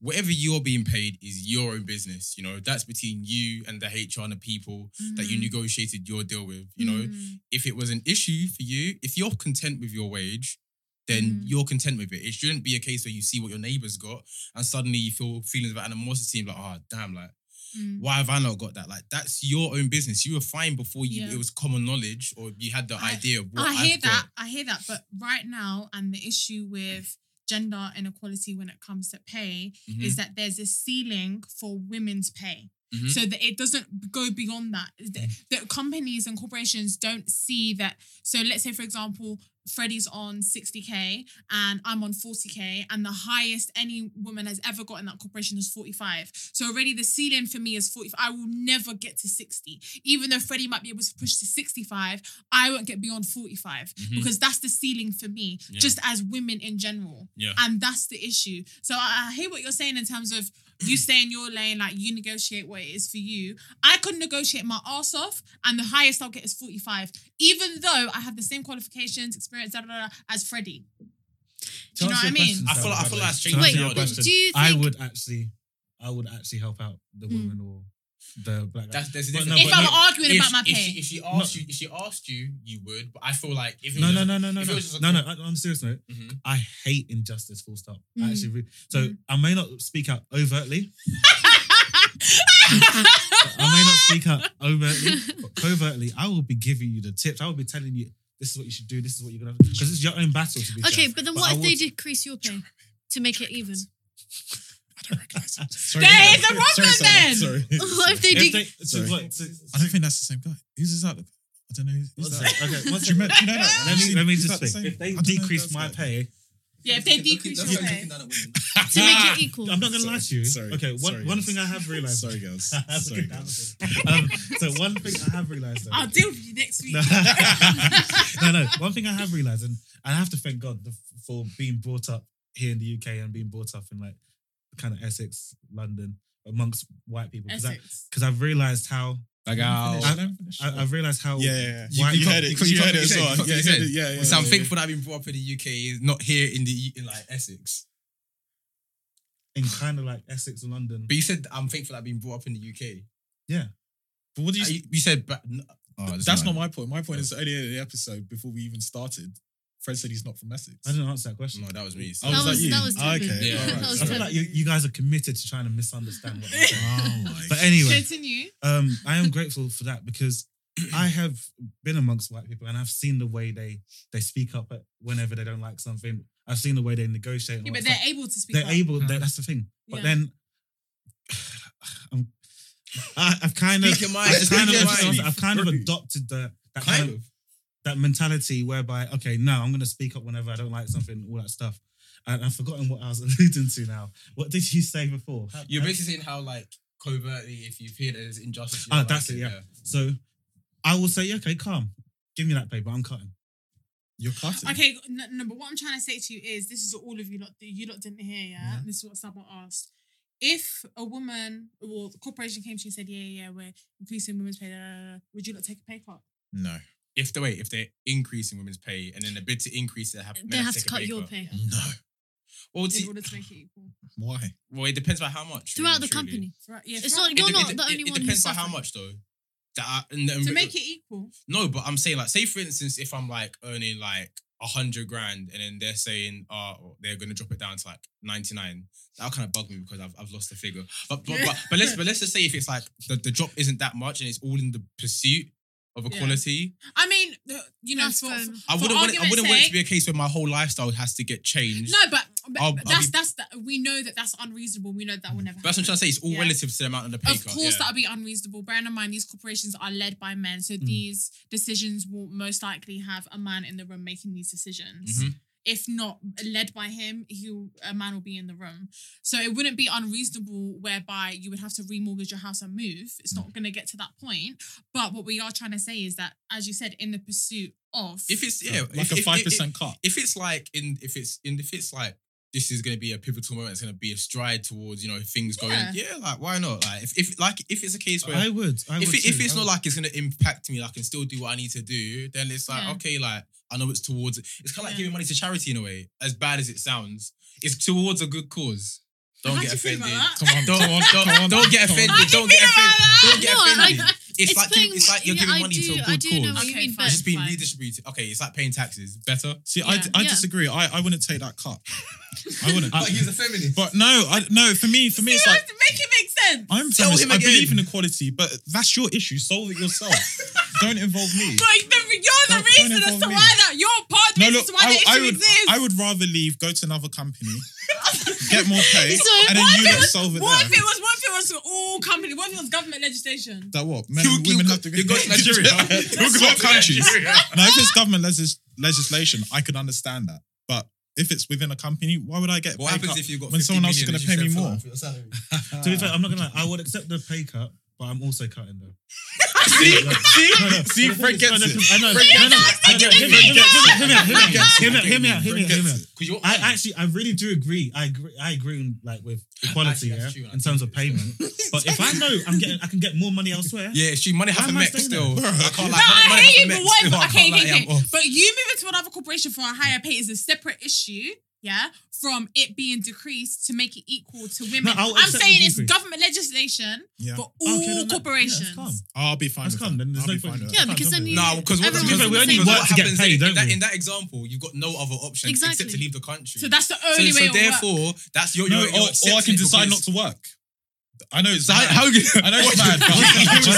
[SPEAKER 3] whatever you're being paid is your own business. You know, that's between you and the HR and the people that you
[SPEAKER 5] Mm.
[SPEAKER 3] negotiated your deal with. You know,
[SPEAKER 5] Mm.
[SPEAKER 3] if it was an issue for you, if you're content with your wage, then
[SPEAKER 5] Mm.
[SPEAKER 3] you're content with it. It shouldn't be a case where you see what your neighbours got and suddenly you feel feelings of animosity and like, oh damn, like
[SPEAKER 5] Mm.
[SPEAKER 3] why have I not got that? Like that's your own business. You were fine before you
[SPEAKER 5] Yeah.
[SPEAKER 3] it was common knowledge or you had the
[SPEAKER 5] I-
[SPEAKER 3] idea of what
[SPEAKER 5] I hear
[SPEAKER 3] I've
[SPEAKER 5] that.
[SPEAKER 3] got.
[SPEAKER 5] I hear that. But right now, and the issue with gender inequality when it comes to pay
[SPEAKER 3] Mhm.
[SPEAKER 5] is that there's a ceiling for women's pay.
[SPEAKER 3] Mhm.
[SPEAKER 5] So that it doesn't go beyond that. The, the companies and corporations don't see that. So let's say, for example, Freddie's on 60k and I'm on 40k, and the highest any woman has ever got in that corporation is 45. So already the ceiling for me is 45. I will never get to 60. Even though Freddie might be able to push to 65, I won't get beyond 45
[SPEAKER 3] Mhm.
[SPEAKER 5] because that's the ceiling for me,
[SPEAKER 3] Yeah.
[SPEAKER 5] just as women in general.
[SPEAKER 3] Yeah.
[SPEAKER 5] And that's the issue. So I, I hear what you're saying in terms of you stay in your lane, like you negotiate what it is for you. I could negotiate my ass off, and the highest I'll get is 45, even though I have the same qualifications, experience, da, da, da, as Freddie. Do you know what I mean?
[SPEAKER 3] I feel like- I feel like that's
[SPEAKER 4] to
[SPEAKER 3] changed
[SPEAKER 6] Wait,
[SPEAKER 4] your question,
[SPEAKER 6] do you think- I
[SPEAKER 4] would actually, I would actually help out the
[SPEAKER 6] Mm.
[SPEAKER 4] woman or the black guy.
[SPEAKER 3] That's, there's a
[SPEAKER 4] But
[SPEAKER 3] difference.
[SPEAKER 4] no,
[SPEAKER 5] if
[SPEAKER 4] but
[SPEAKER 5] I'm
[SPEAKER 4] no,
[SPEAKER 5] arguing
[SPEAKER 3] if,
[SPEAKER 5] about my
[SPEAKER 3] if
[SPEAKER 5] pay.
[SPEAKER 3] she, if she asked you, if she asked you, you would. But I feel like if it
[SPEAKER 4] No,
[SPEAKER 3] was
[SPEAKER 4] no,
[SPEAKER 3] a-
[SPEAKER 4] no, no, no,
[SPEAKER 3] if it
[SPEAKER 4] no,
[SPEAKER 3] was just a
[SPEAKER 4] no, no.
[SPEAKER 3] com-
[SPEAKER 4] On a serious note,
[SPEAKER 3] Mhm.
[SPEAKER 4] I hate injustice. Full stop. I
[SPEAKER 6] Mm.
[SPEAKER 4] actually, re- so
[SPEAKER 5] Mm.
[SPEAKER 4] I may not speak out overtly. I may not speak out overtly, but covertly, I will be giving you the tips. I will be telling you this is what you should do. This is what you're gonna do because it's your own battle to be.
[SPEAKER 6] Okay,
[SPEAKER 4] fair.
[SPEAKER 6] but then
[SPEAKER 4] But
[SPEAKER 6] what
[SPEAKER 4] I
[SPEAKER 6] if they
[SPEAKER 4] would-
[SPEAKER 6] decrease your pay to make it even?
[SPEAKER 7] I don't recognize him. Sorry,
[SPEAKER 5] There
[SPEAKER 7] sorry.
[SPEAKER 5] is a problem then.
[SPEAKER 7] Sorry.
[SPEAKER 6] What if they
[SPEAKER 4] If
[SPEAKER 6] did?
[SPEAKER 4] they- so
[SPEAKER 7] Sorry.
[SPEAKER 4] what- so-
[SPEAKER 7] I don't think that's the same guy. Who's this out? I don't know. Is
[SPEAKER 4] What's
[SPEAKER 7] that,
[SPEAKER 4] that? Okay, what's
[SPEAKER 7] do you,
[SPEAKER 4] that?
[SPEAKER 7] know- do you know that?
[SPEAKER 4] Let me let me
[SPEAKER 7] Is
[SPEAKER 4] just
[SPEAKER 7] that the
[SPEAKER 4] think.
[SPEAKER 7] same?
[SPEAKER 4] If they
[SPEAKER 7] don't know
[SPEAKER 4] decrease
[SPEAKER 7] that's
[SPEAKER 4] my
[SPEAKER 7] right.
[SPEAKER 4] pay,
[SPEAKER 5] Yeah, if they decrease
[SPEAKER 3] That's
[SPEAKER 5] your pay.
[SPEAKER 3] looking down at women.
[SPEAKER 6] to make it equal.
[SPEAKER 4] I'm not gonna lie to you.
[SPEAKER 7] Sorry.
[SPEAKER 4] Okay, one,
[SPEAKER 7] Sorry,
[SPEAKER 4] one
[SPEAKER 7] guys.
[SPEAKER 4] thing I have realized.
[SPEAKER 7] Sorry, girls.
[SPEAKER 4] That's
[SPEAKER 7] Sorry,
[SPEAKER 4] okay,
[SPEAKER 7] girls.
[SPEAKER 4] um, so one thing I have realized. though-
[SPEAKER 5] I'll deal with you next week.
[SPEAKER 4] no, no, no. One thing I have realized, and I have to thank God the- for being brought up here in the UK and being brought up in like kind of Essex, London, amongst white people, because I've realized how
[SPEAKER 3] Like how.
[SPEAKER 7] don't.
[SPEAKER 4] I, I've realized how
[SPEAKER 7] yeah, yeah, yeah.
[SPEAKER 3] You-
[SPEAKER 7] You,
[SPEAKER 3] you
[SPEAKER 7] you heard it.
[SPEAKER 3] you
[SPEAKER 7] You, heard it as well.
[SPEAKER 3] you
[SPEAKER 7] Yeah,
[SPEAKER 3] you
[SPEAKER 7] you
[SPEAKER 3] said-
[SPEAKER 7] heard it. yeah, yeah.
[SPEAKER 3] So I'm thankful that I've been brought up in the UK, is not here in the in like Essex.
[SPEAKER 4] in kind of like Essex and London.
[SPEAKER 3] But you said I'm thankful that I've been brought up in the UK.
[SPEAKER 7] Yeah but what do
[SPEAKER 3] Uh,
[SPEAKER 7] you?
[SPEAKER 3] You, you said, but oh,
[SPEAKER 7] That's
[SPEAKER 3] doesn't
[SPEAKER 7] my point. My point is earlier in the episode, before we even started, Fred said he's not from Essex.
[SPEAKER 4] I didn't answer that question.
[SPEAKER 3] No, that was me.
[SPEAKER 7] Oh,
[SPEAKER 6] That
[SPEAKER 7] was
[SPEAKER 6] was-
[SPEAKER 7] that you?
[SPEAKER 6] that was Tevin.
[SPEAKER 7] okay.
[SPEAKER 3] Yeah,
[SPEAKER 7] alright.
[SPEAKER 6] that was
[SPEAKER 4] I feel like you, you guys are committed to trying to misunderstand what I'm saying.
[SPEAKER 7] Oh my
[SPEAKER 4] But anyway,
[SPEAKER 5] Continue.
[SPEAKER 4] um, I am grateful for that because I have been amongst white people and I've seen the way they they speak up whenever they don't like something. I've seen the way they negotiate.
[SPEAKER 5] Yeah, but they're
[SPEAKER 4] stuff.
[SPEAKER 5] able to speak
[SPEAKER 4] they're
[SPEAKER 5] up.
[SPEAKER 4] able. They're, that's the thing. But
[SPEAKER 5] Yeah.
[SPEAKER 4] then I'm, I, I've kind of,
[SPEAKER 3] Speak your mind,
[SPEAKER 4] I've kind of. I've kind of adopted the that
[SPEAKER 3] Kind
[SPEAKER 4] kind of
[SPEAKER 3] of.
[SPEAKER 4] That mentality whereby okay, no, I'm going to speak up whenever I don't like something, all that stuff. And I've forgotten what I was alluding to now. What did you say before? How-
[SPEAKER 3] You're basically saying how like covertly, if you feel there's injustice, you
[SPEAKER 4] Ah,
[SPEAKER 3] don't
[SPEAKER 4] that's it, yeah. So I will say, okay, calm. Give me that paper. I'm cutting.
[SPEAKER 7] You're cutting.
[SPEAKER 5] Okay, no, no, but what I'm trying to say to you is this is all of you lot you lot didn't hear, yeah?
[SPEAKER 4] Yeah.
[SPEAKER 5] This is what someone asked. If a woman or the corporation came to you and said, Yeah, yeah, yeah, we're increasing women's pay, da, da, da, da," would you not take a pay cut?
[SPEAKER 7] No.
[SPEAKER 3] If the wait, if they're increasing women's pay and then a bid to increase it, they have,
[SPEAKER 6] They have to
[SPEAKER 3] take a
[SPEAKER 6] cut your pay
[SPEAKER 7] No.
[SPEAKER 3] Well,
[SPEAKER 5] In
[SPEAKER 3] see,
[SPEAKER 5] order to make it equal.
[SPEAKER 7] Why?
[SPEAKER 3] well, it depends by how much.
[SPEAKER 6] throughout
[SPEAKER 3] really,
[SPEAKER 6] the
[SPEAKER 3] truly.
[SPEAKER 6] company.
[SPEAKER 5] Right, yeah,
[SPEAKER 6] It's
[SPEAKER 5] for-
[SPEAKER 6] not-
[SPEAKER 3] It
[SPEAKER 6] You're
[SPEAKER 3] de-
[SPEAKER 6] not
[SPEAKER 3] it-
[SPEAKER 6] the
[SPEAKER 3] it-
[SPEAKER 6] only
[SPEAKER 3] it
[SPEAKER 6] one It
[SPEAKER 3] depends
[SPEAKER 6] who's
[SPEAKER 3] by how much though. That I, and, and-
[SPEAKER 5] to make it equal.
[SPEAKER 3] No, but I'm saying like, say for instance, if I'm like earning like a hundred grand, and then they're saying, oh, oh they're gonna drop it down to like ninety nine. That'll kind of bug me because I've, I've lost the figure. But but, but but let's but let's just say if it's like the, the drop isn't that much and it's all in the pursuit of
[SPEAKER 5] Yeah.
[SPEAKER 3] equality.
[SPEAKER 5] I mean, you know,
[SPEAKER 6] That's
[SPEAKER 5] for,
[SPEAKER 6] fair
[SPEAKER 5] for.
[SPEAKER 3] I wouldn't want it, I
[SPEAKER 5] argument's
[SPEAKER 3] wouldn't want it to
[SPEAKER 5] sake-
[SPEAKER 3] be a case where my whole lifestyle has to get changed.
[SPEAKER 5] No, but, but
[SPEAKER 3] I'll- I'll
[SPEAKER 5] that's
[SPEAKER 3] be-
[SPEAKER 5] that's the, we know that that's unreasonable. We know that will never.
[SPEAKER 3] But that's what I'm trying to say. It's all
[SPEAKER 5] Yeah.
[SPEAKER 3] relative to the amount of the pay
[SPEAKER 5] Of
[SPEAKER 3] cut.
[SPEAKER 5] course,
[SPEAKER 3] yeah.
[SPEAKER 5] that'll be unreasonable. Bearing in mind, these corporations are led by men, so
[SPEAKER 3] Mm.
[SPEAKER 5] these decisions will most likely have a man in the room making these decisions.
[SPEAKER 3] Mhm.
[SPEAKER 5] If not led by him, he a man will be in the room. So it wouldn't be unreasonable whereby you would have to remortgage your house and move. It's
[SPEAKER 3] Mm.
[SPEAKER 5] not going to get to that point. But what we are trying to say is that, as you said, in the pursuit of
[SPEAKER 3] If it's yeah,
[SPEAKER 7] like
[SPEAKER 3] if,
[SPEAKER 7] a five percent cut.
[SPEAKER 3] if it's like in if it's in if it's like this is going to be a pivotal moment, it's going to be a stride towards you know things going.
[SPEAKER 5] Yeah.
[SPEAKER 3] Yeah, like why not? Like if, if like if it's a case where
[SPEAKER 4] I would. I
[SPEAKER 3] if
[SPEAKER 4] would
[SPEAKER 3] it, if
[SPEAKER 4] too.
[SPEAKER 3] it's
[SPEAKER 4] I
[SPEAKER 3] not
[SPEAKER 4] would.
[SPEAKER 3] like it's going to impact me, I can still do what I need to do. Then it's like
[SPEAKER 5] Yeah.
[SPEAKER 3] okay, like I know it's towards. It's kind of like
[SPEAKER 5] Yeah.
[SPEAKER 3] giving money to charity in a way. As bad as it sounds, it's towards a good cause. Don't
[SPEAKER 5] How
[SPEAKER 3] get
[SPEAKER 5] do you feel
[SPEAKER 3] offended.
[SPEAKER 5] about that?
[SPEAKER 7] Come on,
[SPEAKER 3] Don't,
[SPEAKER 7] come on,
[SPEAKER 3] don't,
[SPEAKER 7] come on.
[SPEAKER 3] don't get offended.
[SPEAKER 5] How do you
[SPEAKER 3] Don't get
[SPEAKER 5] feel about
[SPEAKER 3] offended.
[SPEAKER 5] that?
[SPEAKER 3] Don't get
[SPEAKER 6] No, I-
[SPEAKER 3] offended. It's,
[SPEAKER 6] it's
[SPEAKER 3] like
[SPEAKER 6] putting-
[SPEAKER 3] it's like you're
[SPEAKER 6] yeah,
[SPEAKER 3] giving
[SPEAKER 6] I
[SPEAKER 3] money to a
[SPEAKER 6] do-
[SPEAKER 3] good
[SPEAKER 6] do know
[SPEAKER 3] cause.
[SPEAKER 6] you
[SPEAKER 5] Okay,
[SPEAKER 6] mean,
[SPEAKER 5] fine.
[SPEAKER 6] but
[SPEAKER 3] Just being redistributed. Okay, it's like paying taxes. Better.
[SPEAKER 7] See, I,
[SPEAKER 5] Yeah.
[SPEAKER 7] I
[SPEAKER 6] Yeah.
[SPEAKER 7] disagree. I, I wouldn't take that cut. I wouldn't.
[SPEAKER 3] But he's a feminist.
[SPEAKER 7] But no, I no. For me, for me, it's
[SPEAKER 5] You
[SPEAKER 7] like
[SPEAKER 5] have to make it make sense.
[SPEAKER 7] I'm
[SPEAKER 3] Tell
[SPEAKER 7] feminist.
[SPEAKER 3] him
[SPEAKER 7] I believe in equality, but that's your issue. Solve it yourself. Don't involve me.
[SPEAKER 5] But the, you're the
[SPEAKER 7] Don't- don't
[SPEAKER 5] reason as
[SPEAKER 7] involve
[SPEAKER 5] to
[SPEAKER 7] me.
[SPEAKER 5] why that you're part of the
[SPEAKER 7] No,
[SPEAKER 5] reason
[SPEAKER 7] look,
[SPEAKER 5] why
[SPEAKER 7] I,
[SPEAKER 5] the
[SPEAKER 7] I would,
[SPEAKER 5] exists.
[SPEAKER 7] I would rather leave, go to another company, get more pay,
[SPEAKER 6] So
[SPEAKER 7] and then
[SPEAKER 5] what
[SPEAKER 7] you
[SPEAKER 5] if it
[SPEAKER 7] lot
[SPEAKER 5] was-
[SPEAKER 7] solve it
[SPEAKER 5] What
[SPEAKER 7] there.
[SPEAKER 5] if it was? What if it was all company? What if it was government legislation?
[SPEAKER 7] That what men
[SPEAKER 3] You-
[SPEAKER 7] and women
[SPEAKER 3] go-
[SPEAKER 7] have to
[SPEAKER 3] you go to Nigeria.
[SPEAKER 7] Talk about countries. Now, if it's government legis- legislation, I could understand that. But if it's within a company, why would I get
[SPEAKER 3] What
[SPEAKER 7] pay
[SPEAKER 3] happens
[SPEAKER 7] cut
[SPEAKER 3] if you've got
[SPEAKER 7] when
[SPEAKER 3] 50
[SPEAKER 7] someone else is
[SPEAKER 3] million
[SPEAKER 7] going to pay
[SPEAKER 3] you
[SPEAKER 7] me
[SPEAKER 3] said
[SPEAKER 7] more?
[SPEAKER 3] fill out for your salary?
[SPEAKER 4] To be fair, I'm not gonna lie. I would accept the pay cut, but I'm also cutting though.
[SPEAKER 7] See, see,
[SPEAKER 4] no, no.
[SPEAKER 7] see, Fred gets it.
[SPEAKER 4] I know.
[SPEAKER 7] Fred
[SPEAKER 4] no, no,
[SPEAKER 7] gets
[SPEAKER 4] I know. Hear me- hear hear me out, hear me out, hear me out, hear me out, hear me out, hear me out.
[SPEAKER 3] Because
[SPEAKER 4] I actually, I really do agree. I agree. I agree like with equality, yeah, in terms of payment. But if I know I'm getting, I can get more money elsewhere.
[SPEAKER 3] Yeah, she money half a mech still. I can't
[SPEAKER 5] No,
[SPEAKER 3] like money,
[SPEAKER 5] I hear you, but what? Okay, okay, okay. But you moving to another corporation for a higher pay is a separate issue. Yeah, from it being decreased to make it equal to women.
[SPEAKER 4] No, I'll
[SPEAKER 5] I'm
[SPEAKER 4] accept
[SPEAKER 5] saying
[SPEAKER 4] the
[SPEAKER 5] it's
[SPEAKER 4] decrease.
[SPEAKER 5] government legislation
[SPEAKER 7] Yeah.
[SPEAKER 5] for
[SPEAKER 4] Okay,
[SPEAKER 5] all
[SPEAKER 4] then that- yeah, that's
[SPEAKER 5] corporations.
[SPEAKER 7] I'll be fine
[SPEAKER 4] That's
[SPEAKER 7] with
[SPEAKER 4] calm,
[SPEAKER 7] that.
[SPEAKER 4] then there's
[SPEAKER 7] I'll
[SPEAKER 4] no
[SPEAKER 7] be
[SPEAKER 4] point.
[SPEAKER 7] fine with
[SPEAKER 6] Yeah, because then you.
[SPEAKER 3] No, because what,
[SPEAKER 6] Everyone's
[SPEAKER 3] because,
[SPEAKER 6] on the
[SPEAKER 3] because
[SPEAKER 6] same
[SPEAKER 3] what
[SPEAKER 4] work to get
[SPEAKER 3] happens
[SPEAKER 4] paid,
[SPEAKER 3] in,
[SPEAKER 4] don't
[SPEAKER 3] in, that,
[SPEAKER 4] we?
[SPEAKER 3] in that example, you've got no other option except to leave the country.
[SPEAKER 5] So that's the
[SPEAKER 3] so,
[SPEAKER 5] only
[SPEAKER 3] so
[SPEAKER 5] way. it will work.
[SPEAKER 3] therefore, that's your,
[SPEAKER 7] No,
[SPEAKER 3] your, your
[SPEAKER 7] or, or I can decide not to work. I know
[SPEAKER 3] how,
[SPEAKER 7] mad. I know it's mad, but
[SPEAKER 4] one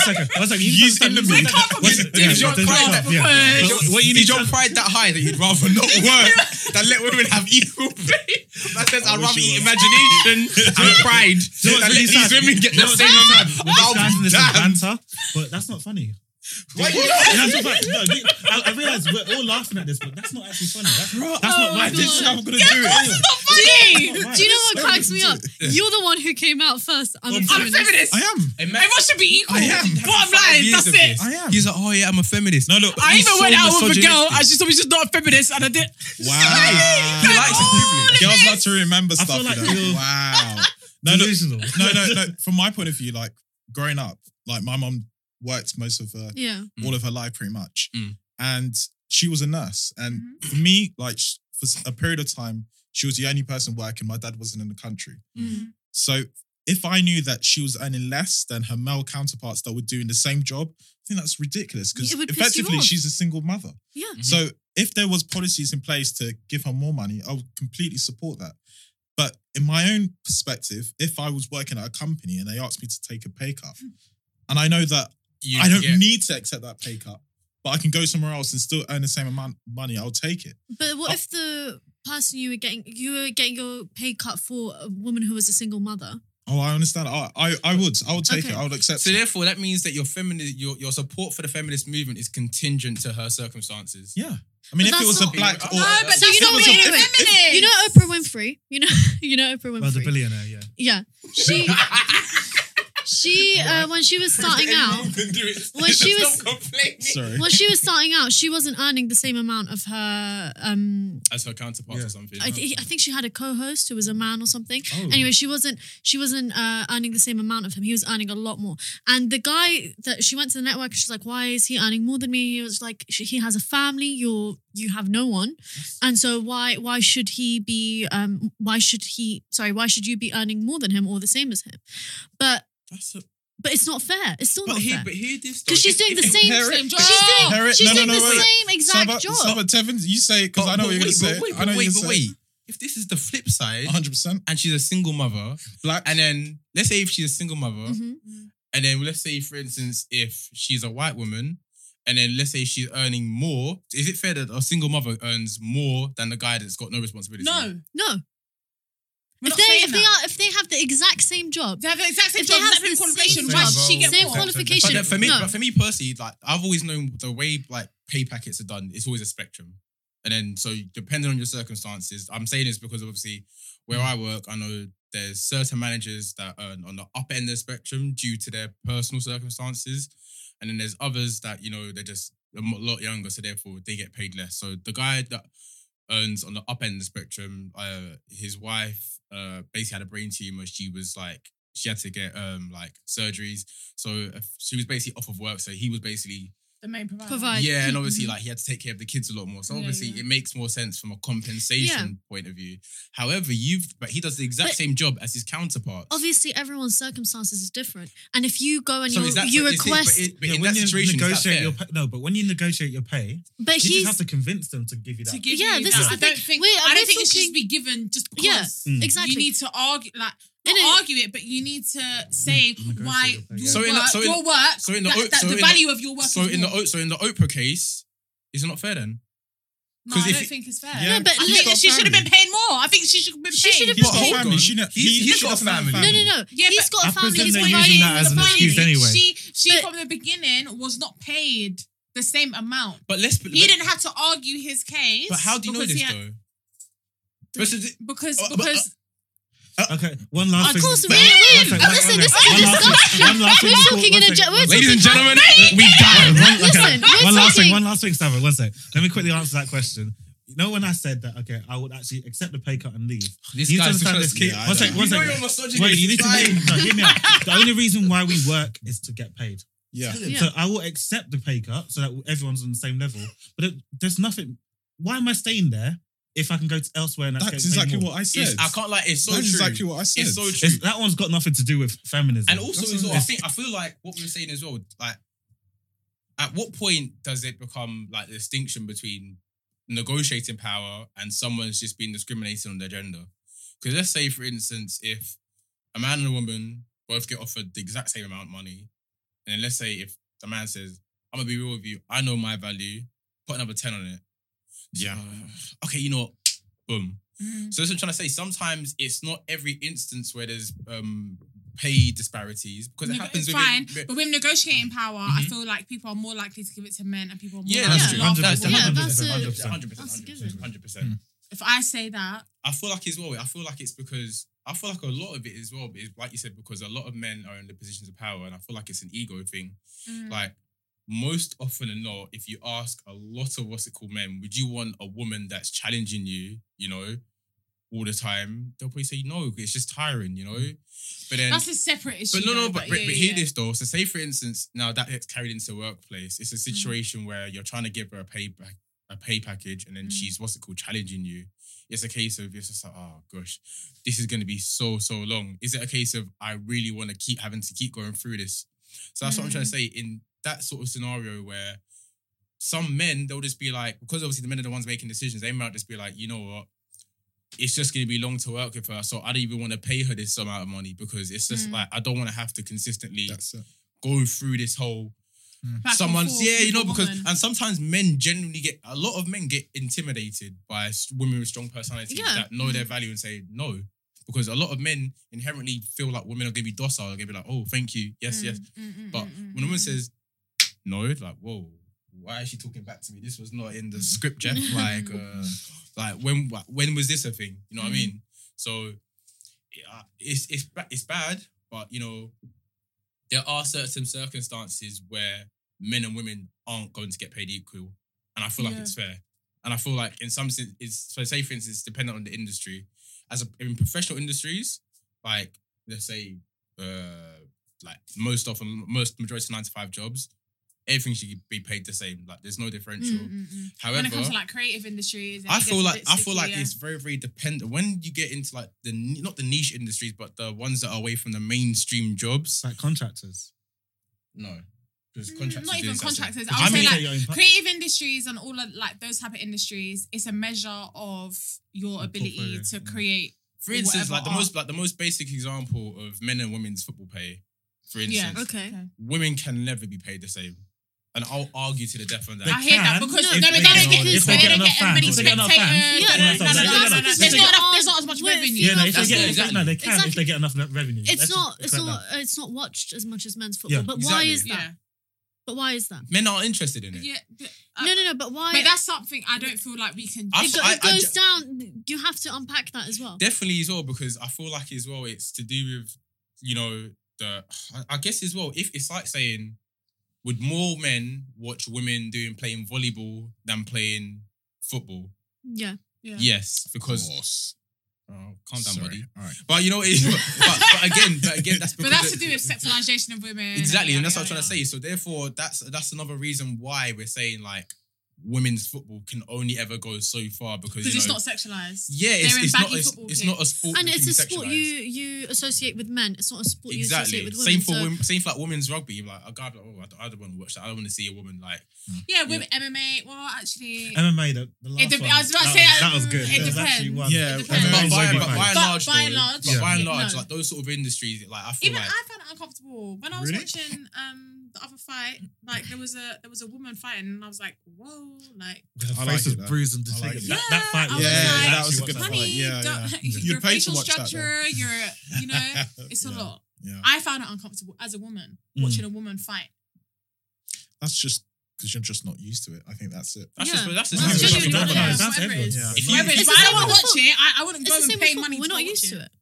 [SPEAKER 4] second, one second. You understand-
[SPEAKER 7] in the
[SPEAKER 4] you
[SPEAKER 7] middle.
[SPEAKER 4] understand-
[SPEAKER 5] We
[SPEAKER 4] one
[SPEAKER 5] can't
[SPEAKER 4] second,
[SPEAKER 5] forget
[SPEAKER 4] yeah,
[SPEAKER 5] Is your pride
[SPEAKER 4] yeah. what you
[SPEAKER 3] is
[SPEAKER 4] need
[SPEAKER 3] your pride that high that you'd rather not work than let women have equal pay? That says I'd rather eat imagination and pride than let these women get the same amount.
[SPEAKER 4] We're disguising this as
[SPEAKER 3] Damn.
[SPEAKER 4] banter, but that's not funny.
[SPEAKER 1] Why you
[SPEAKER 4] In actual fact, no, the- I, I realize we're all laughing at this, but that's not actually funny. That's, that's
[SPEAKER 6] Oh
[SPEAKER 4] not
[SPEAKER 6] my
[SPEAKER 4] right. This is how I'm gonna do it.
[SPEAKER 6] Do you,
[SPEAKER 4] Right.
[SPEAKER 6] do you know what cracks me
[SPEAKER 7] good.
[SPEAKER 6] up? You're the one who came out first. I'm a
[SPEAKER 4] I'm
[SPEAKER 5] I'm a
[SPEAKER 6] feminist.
[SPEAKER 5] feminist.
[SPEAKER 7] I am.
[SPEAKER 5] Everyone should be equal.
[SPEAKER 7] I am.
[SPEAKER 5] Bottom line, that's it.
[SPEAKER 7] I am.
[SPEAKER 3] He's like, oh yeah, I'm a feminist.
[SPEAKER 7] no, look.
[SPEAKER 5] I
[SPEAKER 7] he's
[SPEAKER 5] even
[SPEAKER 7] so
[SPEAKER 5] went out with a girl
[SPEAKER 7] misogynistic.
[SPEAKER 5] and she told me she's not a feminist and I did.
[SPEAKER 7] Wow.
[SPEAKER 3] He likes his privilege.
[SPEAKER 7] Girls like to remember stuff.
[SPEAKER 4] feel like
[SPEAKER 7] you know?
[SPEAKER 4] you're-
[SPEAKER 7] Wow. No, no,
[SPEAKER 4] Delusional.
[SPEAKER 7] no, no, no. From my point of view, like growing up, like my mom worked most of her
[SPEAKER 6] Yeah.
[SPEAKER 7] all of her life pretty much,
[SPEAKER 3] Mm.
[SPEAKER 7] and she was a nurse. And
[SPEAKER 5] Mm-hmm.
[SPEAKER 7] for me, like for a period of time, she was the only person working. My dad wasn't in the country,
[SPEAKER 5] Mm.
[SPEAKER 7] so if I knew that she was earning less than her male counterparts that were doing the same job, I think that's ridiculous because
[SPEAKER 6] It would piss you
[SPEAKER 7] effectively she's a single mother.
[SPEAKER 6] Yeah.
[SPEAKER 7] So if there was policies in place to give her more money, I would completely support that. But in my own perspective, if I was working at a company and they asked me to take a pay cut, and I know that
[SPEAKER 3] You
[SPEAKER 7] I don't
[SPEAKER 3] get-
[SPEAKER 7] need to accept that pay cut, but I can go somewhere else and still earn the same amount of money, I'll take it.
[SPEAKER 6] But what
[SPEAKER 7] Oh.
[SPEAKER 6] if the person you were getting you were getting your pay cut for a woman who was a single mother?
[SPEAKER 7] Oh, I understand. I I, I would. I would take
[SPEAKER 6] Okay.
[SPEAKER 7] it. I would accept
[SPEAKER 3] So
[SPEAKER 7] it.
[SPEAKER 3] therefore, that means that your feminist, your your support for the feminist movement is contingent to her circumstances.
[SPEAKER 7] Yeah. I mean,
[SPEAKER 6] But
[SPEAKER 7] if it
[SPEAKER 6] that's
[SPEAKER 7] was a
[SPEAKER 6] not-
[SPEAKER 7] black
[SPEAKER 3] No,
[SPEAKER 7] or
[SPEAKER 5] No, but
[SPEAKER 6] So
[SPEAKER 5] that's
[SPEAKER 6] you know what-
[SPEAKER 5] being
[SPEAKER 6] wait, wait, wait. You know Oprah Winfrey. You know you know Oprah Winfrey.
[SPEAKER 4] Well, the billionaire, yeah.
[SPEAKER 6] Yeah, she she uh, when she was starting out When she was-
[SPEAKER 7] sorry.
[SPEAKER 6] when she was starting out, she wasn't earning the same amount of her. Um,
[SPEAKER 3] as her counterpart
[SPEAKER 4] Yeah.
[SPEAKER 3] or something.
[SPEAKER 6] I, th- I think she had a co-host who was a man or something.
[SPEAKER 4] Oh.
[SPEAKER 6] Anyway, she wasn't she wasn't uh, earning the same amount of him. He was earning a lot more. And the guy that she went to the network, she's like, "Why is he earning more than me?" He was like, "He has a family. You're you have no one, and so why why should he be um why should he sorry why should you be earning more than him or the same as him?" But
[SPEAKER 3] That's a,
[SPEAKER 6] but it's not fair. It's still
[SPEAKER 3] but
[SPEAKER 6] not
[SPEAKER 3] here,
[SPEAKER 6] fair
[SPEAKER 3] but here this
[SPEAKER 6] because she's doing the same
[SPEAKER 7] Hear
[SPEAKER 6] same job. She's doing,
[SPEAKER 7] Hear
[SPEAKER 6] she's
[SPEAKER 7] No, no,
[SPEAKER 6] doing
[SPEAKER 7] no,
[SPEAKER 6] the
[SPEAKER 7] wait.
[SPEAKER 6] same exact
[SPEAKER 7] Saba,
[SPEAKER 6] job.
[SPEAKER 7] Saba, Tevin, you say it because I know what you're going to say.
[SPEAKER 3] Wait,
[SPEAKER 7] I
[SPEAKER 3] but
[SPEAKER 7] know
[SPEAKER 3] wait, but
[SPEAKER 7] going to say.
[SPEAKER 3] wait. If this is the flip side,
[SPEAKER 7] 100%
[SPEAKER 3] and she's a single mother,
[SPEAKER 7] black.
[SPEAKER 3] and then let's say if she's a single mother,
[SPEAKER 6] Mhm.
[SPEAKER 3] and then let's say, for instance, if she's a white woman, and then let's say she's earning more, is it fair that a single mother earns more than the guy that's got no responsibility?
[SPEAKER 5] No.
[SPEAKER 6] No,
[SPEAKER 5] We're
[SPEAKER 6] if
[SPEAKER 5] not
[SPEAKER 6] they
[SPEAKER 5] saying
[SPEAKER 6] if they are if they have the exact same job,
[SPEAKER 5] They have the exact same
[SPEAKER 6] If they
[SPEAKER 5] job,
[SPEAKER 6] have
[SPEAKER 5] exact same
[SPEAKER 6] the
[SPEAKER 5] qualification.
[SPEAKER 6] same
[SPEAKER 5] Why
[SPEAKER 3] job,
[SPEAKER 5] she get
[SPEAKER 6] same
[SPEAKER 5] more?
[SPEAKER 6] qualification.
[SPEAKER 3] But for me,
[SPEAKER 6] No.
[SPEAKER 3] but for me personally, like I've always known the way like pay packets are done, it's always a spectrum. And then so depending on your circumstances, I'm saying this because obviously where I work, I know there's certain managers that earn on the upper end of the spectrum due to their personal circumstances. And then there's others that, you know, they're just a lot younger, so therefore they get paid less. So the guy that earns on the up end of the spectrum, uh, his wife uh basically had a brain tumor. She was like, she had to get um like surgeries. So she was basically off of work. So he was basically
[SPEAKER 5] The main provider.
[SPEAKER 6] Provide.
[SPEAKER 3] yeah, and obviously
[SPEAKER 6] Mhm.
[SPEAKER 3] like he had to take care of the kids a lot more. So
[SPEAKER 5] Yeah,
[SPEAKER 3] obviously
[SPEAKER 5] yeah.
[SPEAKER 3] it makes more sense from a compensation point of view. However, you've but he does the exact
[SPEAKER 6] But-
[SPEAKER 3] same job as his counterpart.
[SPEAKER 6] obviously everyone's circumstances is different. And if you go and
[SPEAKER 3] So
[SPEAKER 6] you,
[SPEAKER 3] that
[SPEAKER 6] you
[SPEAKER 3] is it- but
[SPEAKER 6] request,
[SPEAKER 3] it- but
[SPEAKER 4] Yeah,
[SPEAKER 3] in
[SPEAKER 4] when
[SPEAKER 3] that
[SPEAKER 4] you
[SPEAKER 3] situation, is that
[SPEAKER 4] negotiate
[SPEAKER 3] fair?
[SPEAKER 4] your pay, no, but when you negotiate your pay,
[SPEAKER 6] but
[SPEAKER 4] you just
[SPEAKER 6] he's
[SPEAKER 4] have to convince them to give you that.
[SPEAKER 5] To give
[SPEAKER 6] Yeah,
[SPEAKER 5] you
[SPEAKER 6] this
[SPEAKER 5] that.
[SPEAKER 6] is the
[SPEAKER 5] I don't
[SPEAKER 6] thing.
[SPEAKER 5] think.
[SPEAKER 6] We're-
[SPEAKER 5] I don't think it should be given just because.
[SPEAKER 6] yeah,
[SPEAKER 4] Mm.
[SPEAKER 6] exactly.
[SPEAKER 5] You need to argue, like not
[SPEAKER 6] Innit?
[SPEAKER 5] argue it, but you need to say
[SPEAKER 4] Negotiate
[SPEAKER 5] why
[SPEAKER 4] your pay,
[SPEAKER 5] your
[SPEAKER 3] in the-
[SPEAKER 5] work,
[SPEAKER 3] so in-
[SPEAKER 5] your work,
[SPEAKER 3] so in the
[SPEAKER 5] that, that
[SPEAKER 3] so
[SPEAKER 5] the
[SPEAKER 3] in the-
[SPEAKER 5] value of your work.
[SPEAKER 3] So in the
[SPEAKER 5] more.
[SPEAKER 3] O- so in the Oprah case, is it not fair then?
[SPEAKER 5] no,
[SPEAKER 3] 'cause
[SPEAKER 5] I don't
[SPEAKER 3] you-
[SPEAKER 5] think it's fair.
[SPEAKER 7] Yeah,
[SPEAKER 6] No, but
[SPEAKER 5] I think she should have been
[SPEAKER 7] family.
[SPEAKER 5] paid more. I think she should have been
[SPEAKER 6] She
[SPEAKER 5] paid.
[SPEAKER 6] should have
[SPEAKER 7] He's
[SPEAKER 6] been
[SPEAKER 7] got
[SPEAKER 6] paid.
[SPEAKER 7] a family. She, ne-
[SPEAKER 3] He's-
[SPEAKER 7] he,
[SPEAKER 3] he's
[SPEAKER 7] she
[SPEAKER 3] got a
[SPEAKER 7] doesn't
[SPEAKER 3] family.
[SPEAKER 6] no, no, no.
[SPEAKER 5] Yeah,
[SPEAKER 6] he's
[SPEAKER 5] but
[SPEAKER 6] got a
[SPEAKER 4] I
[SPEAKER 6] family. He's providing
[SPEAKER 4] using that as an excuse anyway.
[SPEAKER 5] She, she
[SPEAKER 6] But-
[SPEAKER 5] from the beginning was not paid the same amount.
[SPEAKER 3] But let's
[SPEAKER 5] He didn't have to argue his case.
[SPEAKER 3] But how do you know this
[SPEAKER 5] had-
[SPEAKER 3] though? Versus-
[SPEAKER 5] Because
[SPEAKER 3] Uh, but-
[SPEAKER 5] because Uh,
[SPEAKER 4] okay, one last
[SPEAKER 6] Of
[SPEAKER 4] thing.
[SPEAKER 6] course,
[SPEAKER 4] One
[SPEAKER 6] we're in. Listen, this is a
[SPEAKER 4] one last thing,
[SPEAKER 6] discussion.
[SPEAKER 4] One last thing.
[SPEAKER 6] We're talking in a
[SPEAKER 4] second.
[SPEAKER 6] ge- we're
[SPEAKER 3] Ladies and
[SPEAKER 6] talking
[SPEAKER 3] gentlemen,
[SPEAKER 6] about-
[SPEAKER 3] we got
[SPEAKER 4] One,
[SPEAKER 6] Listen, we're
[SPEAKER 4] one last thing.
[SPEAKER 6] talking-
[SPEAKER 4] One last thing, Stavro. One sec. Let me quickly answer that question. You know when I said that? Okay, I would actually accept the pay cut and leave.
[SPEAKER 3] This
[SPEAKER 4] You need to
[SPEAKER 3] guy's
[SPEAKER 4] understand
[SPEAKER 3] trying to
[SPEAKER 4] this.
[SPEAKER 7] Yeah, I
[SPEAKER 4] One
[SPEAKER 7] know.
[SPEAKER 4] sec. One sec.
[SPEAKER 3] you're misogynist.
[SPEAKER 4] Wait, you need to
[SPEAKER 3] Fine.
[SPEAKER 4] no, hear me out. The only reason why we work is to get paid.
[SPEAKER 7] Yeah.
[SPEAKER 6] Yeah.
[SPEAKER 4] So I will accept the pay cut so that everyone's on the same level. But it, there's nothing. Why am I staying there if I can go to elsewhere and that's,
[SPEAKER 7] That's
[SPEAKER 4] getting
[SPEAKER 7] exactly
[SPEAKER 4] more?
[SPEAKER 7] what I said.
[SPEAKER 3] It's- I can't like it's so
[SPEAKER 7] That's
[SPEAKER 3] true.
[SPEAKER 7] exactly what I said.
[SPEAKER 3] It's so true.
[SPEAKER 4] It's, that one's got nothing to do with feminism.
[SPEAKER 3] And also
[SPEAKER 7] That's
[SPEAKER 3] as well, I think I feel like what we were saying as well, like at what point does it become like the distinction between negotiating power and someone's just being discriminated on their gender? Because let's say, for instance, if a man and a woman both get offered the exact same amount of money, and then let's say if the man says, I'm gonna be real with you, I know my value, put another 10 on it.
[SPEAKER 7] Yeah.
[SPEAKER 3] Uh, okay, you know what? Boom.
[SPEAKER 5] Mm.
[SPEAKER 3] So that's what I'm trying to say. Sometimes it's not every instance where there's um pay disparities because it
[SPEAKER 5] Nego-
[SPEAKER 3] happens
[SPEAKER 5] it's
[SPEAKER 3] within-
[SPEAKER 5] fine, but with negotiating power, I
[SPEAKER 3] Mhm.
[SPEAKER 5] feel like people are more likely to give it to men, and people are more
[SPEAKER 3] Yeah,
[SPEAKER 5] likely
[SPEAKER 3] that's
[SPEAKER 5] to
[SPEAKER 3] true.
[SPEAKER 5] laugh
[SPEAKER 4] 100%.
[SPEAKER 5] at women.
[SPEAKER 6] Yeah, that's a-
[SPEAKER 3] 100%, 100%,
[SPEAKER 6] that's a
[SPEAKER 3] 100%, 100%.
[SPEAKER 5] If I say that,
[SPEAKER 3] I feel like as well. I feel like it's because I feel like a lot of it as well is like you said because a lot of men are in the positions of power, and I feel like it's an ego thing.
[SPEAKER 5] mm,
[SPEAKER 3] Like most often than not, if you ask a lot of what's it called men, would you want a woman that's challenging you? You know, all the time, they'll probably say no. It's just tiring. You know, but then
[SPEAKER 5] that's a separate issue.
[SPEAKER 3] But no, no,
[SPEAKER 5] though,
[SPEAKER 3] but, but,
[SPEAKER 5] yeah,
[SPEAKER 3] but hear
[SPEAKER 5] yeah.
[SPEAKER 3] this though. So say for instance, now that gets carried into workplace.
[SPEAKER 5] Mm.
[SPEAKER 3] It's a situation where you're trying to give her a pay back, a pay package, and then
[SPEAKER 5] Mm.
[SPEAKER 3] she's what's it called, challenging you. It's a case of it's just like, oh gosh, this is gonna be so, so long. Is it a case of I really want to keep having to keep going through this? So that's what I'm trying to
[SPEAKER 5] Mm.
[SPEAKER 3] say. In that sort of scenario where some men, they'll just be like, because obviously the men are the ones making decisions, they might just be like, you know what? It's just gonna be long to work with her, so I don't even want to pay her this amount of money because it's just
[SPEAKER 5] Mm.
[SPEAKER 3] like I don't want to have to consistently go through this whole
[SPEAKER 5] Back and
[SPEAKER 3] someone's
[SPEAKER 5] forth
[SPEAKER 3] yeah you know because
[SPEAKER 5] woman.
[SPEAKER 3] and sometimes men genuinely get a lot of men get intimidated by women with strong personalities
[SPEAKER 6] Yeah.
[SPEAKER 3] that know their value and say no because a lot of men inherently feel like women are gonna be docile they're gonna be like oh thank you yes yes
[SPEAKER 5] Mm, mm, mm,
[SPEAKER 3] but
[SPEAKER 5] mm, mm,
[SPEAKER 3] when a woman
[SPEAKER 5] mm.
[SPEAKER 3] says no like whoa why is she talking back to me this was not in the script Jeff like uh like when when was this a thing you know what I
[SPEAKER 5] Mm.
[SPEAKER 3] mean so yeah, it's it's it's bad but you know there are certain circumstances where men and women aren't going to get paid equal, and I feel like
[SPEAKER 5] Yeah.
[SPEAKER 3] it's fair. And I feel like in some sense, it's so say for instance, depending on the industry, as a, in professional industries, like let's say, uh, like most often, most majority of nine to five jobs, everything should be paid the same. Like there's no differential.
[SPEAKER 5] Mm, mm, mm.
[SPEAKER 3] However,
[SPEAKER 5] when it comes to like creative industries,
[SPEAKER 3] I feel like
[SPEAKER 5] bit
[SPEAKER 3] I feel like
[SPEAKER 5] sticky,
[SPEAKER 3] it's very very dependent when you get into like the not the niche industries, but the ones that are away from the mainstream jobs.
[SPEAKER 4] Like contractors.
[SPEAKER 3] No, because
[SPEAKER 5] Mm,
[SPEAKER 3] contractors.
[SPEAKER 5] not even contractors. I would
[SPEAKER 3] you
[SPEAKER 5] say like
[SPEAKER 4] your own
[SPEAKER 5] creative industries and all of like those type of industries. It's a measure of your
[SPEAKER 4] Your
[SPEAKER 5] ability
[SPEAKER 4] portfolio,
[SPEAKER 5] to
[SPEAKER 4] yeah.
[SPEAKER 5] create.
[SPEAKER 3] For instance, like the
[SPEAKER 5] art.
[SPEAKER 3] most like the most basic example of men and women's football pay. For instance,
[SPEAKER 5] Yeah.
[SPEAKER 6] Okay.
[SPEAKER 3] women can never be paid the same, and I'll argue to the death on that.
[SPEAKER 5] I hear that because
[SPEAKER 6] no,
[SPEAKER 5] no,
[SPEAKER 6] they
[SPEAKER 5] don't get
[SPEAKER 6] his,
[SPEAKER 5] they don't
[SPEAKER 6] get
[SPEAKER 5] as many spectators.
[SPEAKER 6] Yeah,
[SPEAKER 5] there's not enough. There's not as much revenue.
[SPEAKER 4] Yeah, no, they
[SPEAKER 3] exactly.
[SPEAKER 4] no, they can if they get enough revenue.
[SPEAKER 6] It's not, it's not,
[SPEAKER 4] uh,
[SPEAKER 6] it's not watched as much as men's football. But why is that? But why is that?
[SPEAKER 3] Men are interested in it.
[SPEAKER 5] Yeah. But, uh,
[SPEAKER 6] no, no, uh, no. But why?
[SPEAKER 5] But that's something I don't feel like we can.
[SPEAKER 3] I,
[SPEAKER 6] it, go, it goes
[SPEAKER 3] I,
[SPEAKER 6] down. You have to unpack that as well.
[SPEAKER 3] Definitely as well because I feel like as well it's to do with, you know, the I guess as well if it's like saying would more men watch women doing playing volleyball than playing football?
[SPEAKER 6] Yeah.
[SPEAKER 5] Yeah.
[SPEAKER 3] Yes,
[SPEAKER 7] Of
[SPEAKER 3] because
[SPEAKER 7] course.
[SPEAKER 3] oh, calm down,
[SPEAKER 7] Sorry.
[SPEAKER 3] buddy.
[SPEAKER 7] All right.
[SPEAKER 3] But you know, it, but, but again, but again, that's
[SPEAKER 5] But that's to do with sexualization of women.
[SPEAKER 3] Exactly, and that's what I'm
[SPEAKER 5] yeah,
[SPEAKER 3] trying to say. So therefore, that's that's another reason why we're saying like women's football can only ever go so far because
[SPEAKER 5] Because
[SPEAKER 3] you
[SPEAKER 5] it's
[SPEAKER 3] know,
[SPEAKER 5] not sexualized.
[SPEAKER 3] yeah, it's,
[SPEAKER 5] they're in
[SPEAKER 3] it's not it's,
[SPEAKER 5] football
[SPEAKER 3] it's not a sport,
[SPEAKER 6] And it's a sport you you associate with men. It's not a sport you
[SPEAKER 3] Exactly.
[SPEAKER 6] associate with women.
[SPEAKER 3] Same for
[SPEAKER 6] so-
[SPEAKER 3] women. Same for like women's rugby. Like a guy, like, oh, I don't, I don't want to watch that. I don't want to see a woman like.
[SPEAKER 5] Yeah, with MMA. Well, actually,
[SPEAKER 4] MMA, the, the last
[SPEAKER 5] It
[SPEAKER 4] one.
[SPEAKER 5] I was about to
[SPEAKER 4] that
[SPEAKER 5] say,
[SPEAKER 4] was, that was good.
[SPEAKER 5] it
[SPEAKER 4] That was actually
[SPEAKER 5] depends.
[SPEAKER 4] one.
[SPEAKER 7] Yeah,
[SPEAKER 5] It depends.
[SPEAKER 3] But by,
[SPEAKER 7] very
[SPEAKER 3] but by and large,
[SPEAKER 5] by and large,
[SPEAKER 3] but by and large,
[SPEAKER 5] no.
[SPEAKER 3] like those sort of industries, like I feel
[SPEAKER 5] Even
[SPEAKER 3] like
[SPEAKER 5] I found it uncomfortable when I was watching um the other fight. Like there was a there was a woman fighting, and I was like, whoa, like
[SPEAKER 4] Her
[SPEAKER 7] I like
[SPEAKER 4] face was
[SPEAKER 7] it, though.
[SPEAKER 4] bruised and
[SPEAKER 7] I like
[SPEAKER 4] disfigured.
[SPEAKER 7] it.
[SPEAKER 4] that, that fight
[SPEAKER 5] I
[SPEAKER 4] was
[SPEAKER 5] was
[SPEAKER 7] Yeah,
[SPEAKER 5] like,
[SPEAKER 7] that was a good
[SPEAKER 4] watched
[SPEAKER 7] fight. Yeah,
[SPEAKER 5] don't-
[SPEAKER 7] yeah.
[SPEAKER 5] your
[SPEAKER 7] You're paid to
[SPEAKER 5] facial
[SPEAKER 7] watch that, though.
[SPEAKER 5] structure, your you know, it's a lot.
[SPEAKER 7] Yeah.
[SPEAKER 5] I found it uncomfortable as a woman
[SPEAKER 4] Mm.
[SPEAKER 5] watching a woman fight.
[SPEAKER 7] That's just because you're just not used to it. I think that's it.
[SPEAKER 3] that's
[SPEAKER 6] Yeah.
[SPEAKER 3] just that's
[SPEAKER 4] Well,
[SPEAKER 3] just
[SPEAKER 4] that's
[SPEAKER 5] It's
[SPEAKER 4] just
[SPEAKER 5] just
[SPEAKER 4] everyone.
[SPEAKER 5] yeah,
[SPEAKER 4] That's
[SPEAKER 5] whatever
[SPEAKER 4] everyone.
[SPEAKER 5] it is.
[SPEAKER 7] Yeah.
[SPEAKER 3] If you-
[SPEAKER 5] Whatever it is.
[SPEAKER 6] It's
[SPEAKER 5] But
[SPEAKER 6] the
[SPEAKER 5] I
[SPEAKER 6] same
[SPEAKER 5] don't want to
[SPEAKER 6] with
[SPEAKER 5] watch it. I, I wouldn't
[SPEAKER 6] It's
[SPEAKER 5] go
[SPEAKER 6] the
[SPEAKER 5] and
[SPEAKER 6] same
[SPEAKER 5] pay
[SPEAKER 6] with
[SPEAKER 5] money.
[SPEAKER 6] football. We're
[SPEAKER 5] to
[SPEAKER 6] not
[SPEAKER 5] watch
[SPEAKER 6] used
[SPEAKER 5] it.
[SPEAKER 6] to it.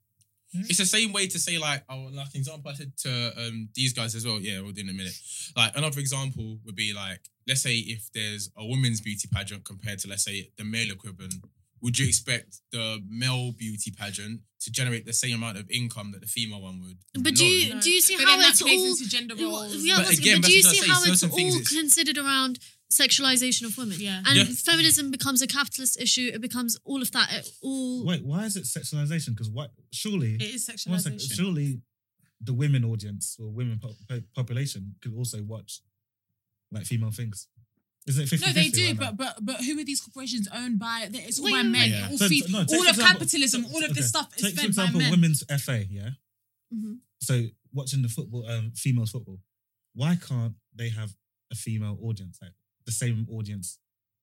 [SPEAKER 3] It's the same way to say like, oh, like example I said to um these guys as well. Yeah, we'll do in a minute. Like another example would be like, let's say if there's a women's beauty pageant compared to let's say the male equivalent, would you expect the male beauty pageant to generate the same amount of income that the female one would?
[SPEAKER 6] But
[SPEAKER 3] No.
[SPEAKER 6] do you do you see
[SPEAKER 5] But
[SPEAKER 6] how it's all?
[SPEAKER 5] into gender roles.
[SPEAKER 6] Yeah,
[SPEAKER 3] But again,
[SPEAKER 6] but do you see how it's all considered around sexualization of women?
[SPEAKER 5] Yeah.
[SPEAKER 6] And
[SPEAKER 3] Yeah.
[SPEAKER 6] feminism becomes a capitalist issue. It becomes all of that. It all
[SPEAKER 4] Wait, why is it sexualization? Because what? Surely,
[SPEAKER 5] It is
[SPEAKER 4] one second,
[SPEAKER 5] sexualization.
[SPEAKER 4] surely, the women audience or women po- po- population could also watch like female things. Isn't it 50
[SPEAKER 5] No, they do, but but but who are these corporations owned by? That It's all
[SPEAKER 6] Wait,
[SPEAKER 5] by
[SPEAKER 6] wait,
[SPEAKER 5] men.
[SPEAKER 7] wait.
[SPEAKER 5] It all
[SPEAKER 4] So,
[SPEAKER 5] feed,
[SPEAKER 4] no, take
[SPEAKER 5] all
[SPEAKER 4] for
[SPEAKER 5] of
[SPEAKER 4] example-
[SPEAKER 5] capitalism, all of this
[SPEAKER 4] okay,
[SPEAKER 5] stuff is
[SPEAKER 4] Take for
[SPEAKER 5] fed
[SPEAKER 4] example,
[SPEAKER 5] by men.
[SPEAKER 4] women's FA. Yeah.
[SPEAKER 6] Mhm.
[SPEAKER 4] So watching the football, um, females football. Why can't they have a female audience, like the same audience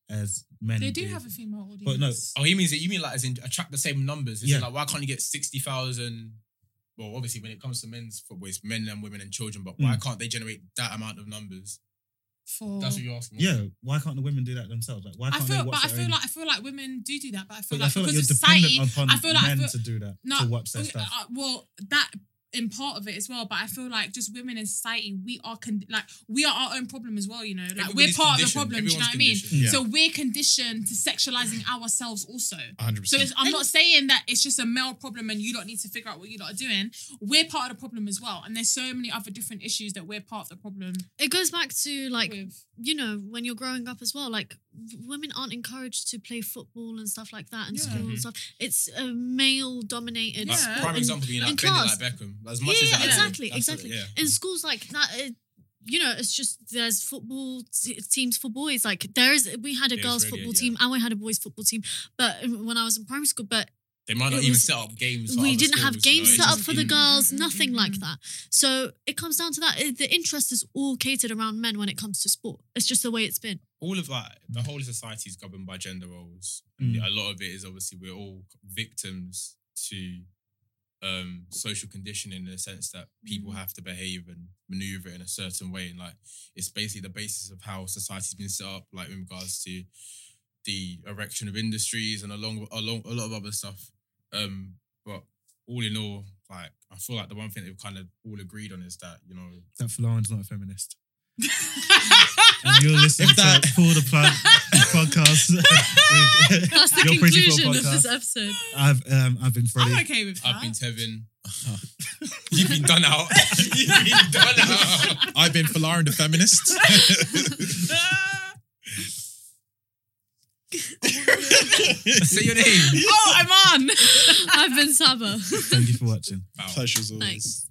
[SPEAKER 4] as men?
[SPEAKER 5] They do have a female audience.
[SPEAKER 4] But no,
[SPEAKER 3] Oh, he means it. You mean like as in attract the same numbers? Is
[SPEAKER 4] Yeah.
[SPEAKER 3] like why can't you get sixty thousand well, obviously when it comes to men's football, it's men and women and children. But why
[SPEAKER 4] Mm.
[SPEAKER 3] can't they generate that amount of numbers?
[SPEAKER 5] For
[SPEAKER 3] That's what you're asking.
[SPEAKER 4] Yeah, why can't the women do that themselves? Like, why
[SPEAKER 5] I
[SPEAKER 4] can't I
[SPEAKER 5] feel,
[SPEAKER 4] they
[SPEAKER 5] but I feel
[SPEAKER 4] own-
[SPEAKER 5] like I feel like women do do that, but I feel
[SPEAKER 4] But
[SPEAKER 5] like
[SPEAKER 4] I feel like
[SPEAKER 5] because
[SPEAKER 4] you're
[SPEAKER 5] of society,
[SPEAKER 4] dependent upon
[SPEAKER 5] I feel like I
[SPEAKER 4] men
[SPEAKER 5] feel,
[SPEAKER 4] to do that
[SPEAKER 5] no,
[SPEAKER 4] to watch their
[SPEAKER 5] uh,
[SPEAKER 4] stuff.
[SPEAKER 5] uh, well, that in part of it as well, but I feel like just women in society, we are con- like we are our own problem as well. You know, like
[SPEAKER 3] Everybody's
[SPEAKER 5] we're part of the problem. Do you know what I mean?
[SPEAKER 7] Yeah.
[SPEAKER 5] So we're conditioned to sexualizing ourselves also.
[SPEAKER 7] 100%.
[SPEAKER 5] So it's, I'm not saying that it's just a male problem and you don't need to figure out what you lot are doing. We're part of the problem as well, and there's so many other different issues that we're part of the problem
[SPEAKER 6] It goes back to like
[SPEAKER 5] with.
[SPEAKER 6] you know when you're growing up as well. Like w- women aren't encouraged to play football and stuff like that in
[SPEAKER 5] Yeah.
[SPEAKER 6] school and
[SPEAKER 3] Mhm.
[SPEAKER 6] stuff. It's a male dominated
[SPEAKER 3] Like,
[SPEAKER 5] Yeah.
[SPEAKER 3] prime
[SPEAKER 6] in-
[SPEAKER 3] example being
[SPEAKER 6] in
[SPEAKER 3] like Bend It
[SPEAKER 6] class.
[SPEAKER 3] like Beckham. As much
[SPEAKER 6] Yeah,
[SPEAKER 3] as
[SPEAKER 6] yeah,
[SPEAKER 3] that,
[SPEAKER 6] exactly,
[SPEAKER 3] that's
[SPEAKER 6] exactly.
[SPEAKER 3] yeah.
[SPEAKER 6] in schools like that. It, you know, it's just there's football t- teams for boys. Like there is, we had a
[SPEAKER 3] There's
[SPEAKER 6] girls'
[SPEAKER 3] really,
[SPEAKER 6] football
[SPEAKER 3] yeah.
[SPEAKER 6] team and we had a boys' football team. But um, when I was in primary school, but
[SPEAKER 3] They might not
[SPEAKER 6] It
[SPEAKER 3] even
[SPEAKER 6] was-
[SPEAKER 3] set up games. For
[SPEAKER 6] we
[SPEAKER 3] other
[SPEAKER 6] didn't have
[SPEAKER 3] schools, you
[SPEAKER 6] games
[SPEAKER 3] know,
[SPEAKER 6] set up for the girls,
[SPEAKER 5] Mm,
[SPEAKER 6] nothing
[SPEAKER 5] mm,
[SPEAKER 6] like
[SPEAKER 5] mm.
[SPEAKER 6] that. So it comes down to that. The interest is all catered around men when it comes to sport. It's just the way it's been.
[SPEAKER 3] all of like the whole society is governed by gender roles.
[SPEAKER 4] Mm.
[SPEAKER 3] A lot of it is obviously we're all victims to um social conditioning in the sense that people have to behave and maneuver in a certain way. And like it's basically the basis of how society's been set up, like in regards to the erection of industries and along along a lot of other stuff. Um, but all in all, like I feel like the one thing that we've kind of all agreed on is that, you know,
[SPEAKER 4] that Floren's not a feminist. And you're listening
[SPEAKER 7] If that-
[SPEAKER 4] to Pull the Plug podcast.
[SPEAKER 6] That's the
[SPEAKER 4] Your Pretty
[SPEAKER 6] conclusion of this episode.
[SPEAKER 4] I've um, I've been Freddie.
[SPEAKER 5] I'm okay with that.
[SPEAKER 3] I've been Tevin. You've been done out. You've been done out.
[SPEAKER 7] I've been Falara the feminist.
[SPEAKER 3] Say your name.
[SPEAKER 5] oh, I'm on.
[SPEAKER 6] I've been Saba.
[SPEAKER 4] Thank you for watching.
[SPEAKER 3] Wow.
[SPEAKER 7] Pleasure's always.
[SPEAKER 6] Thanks.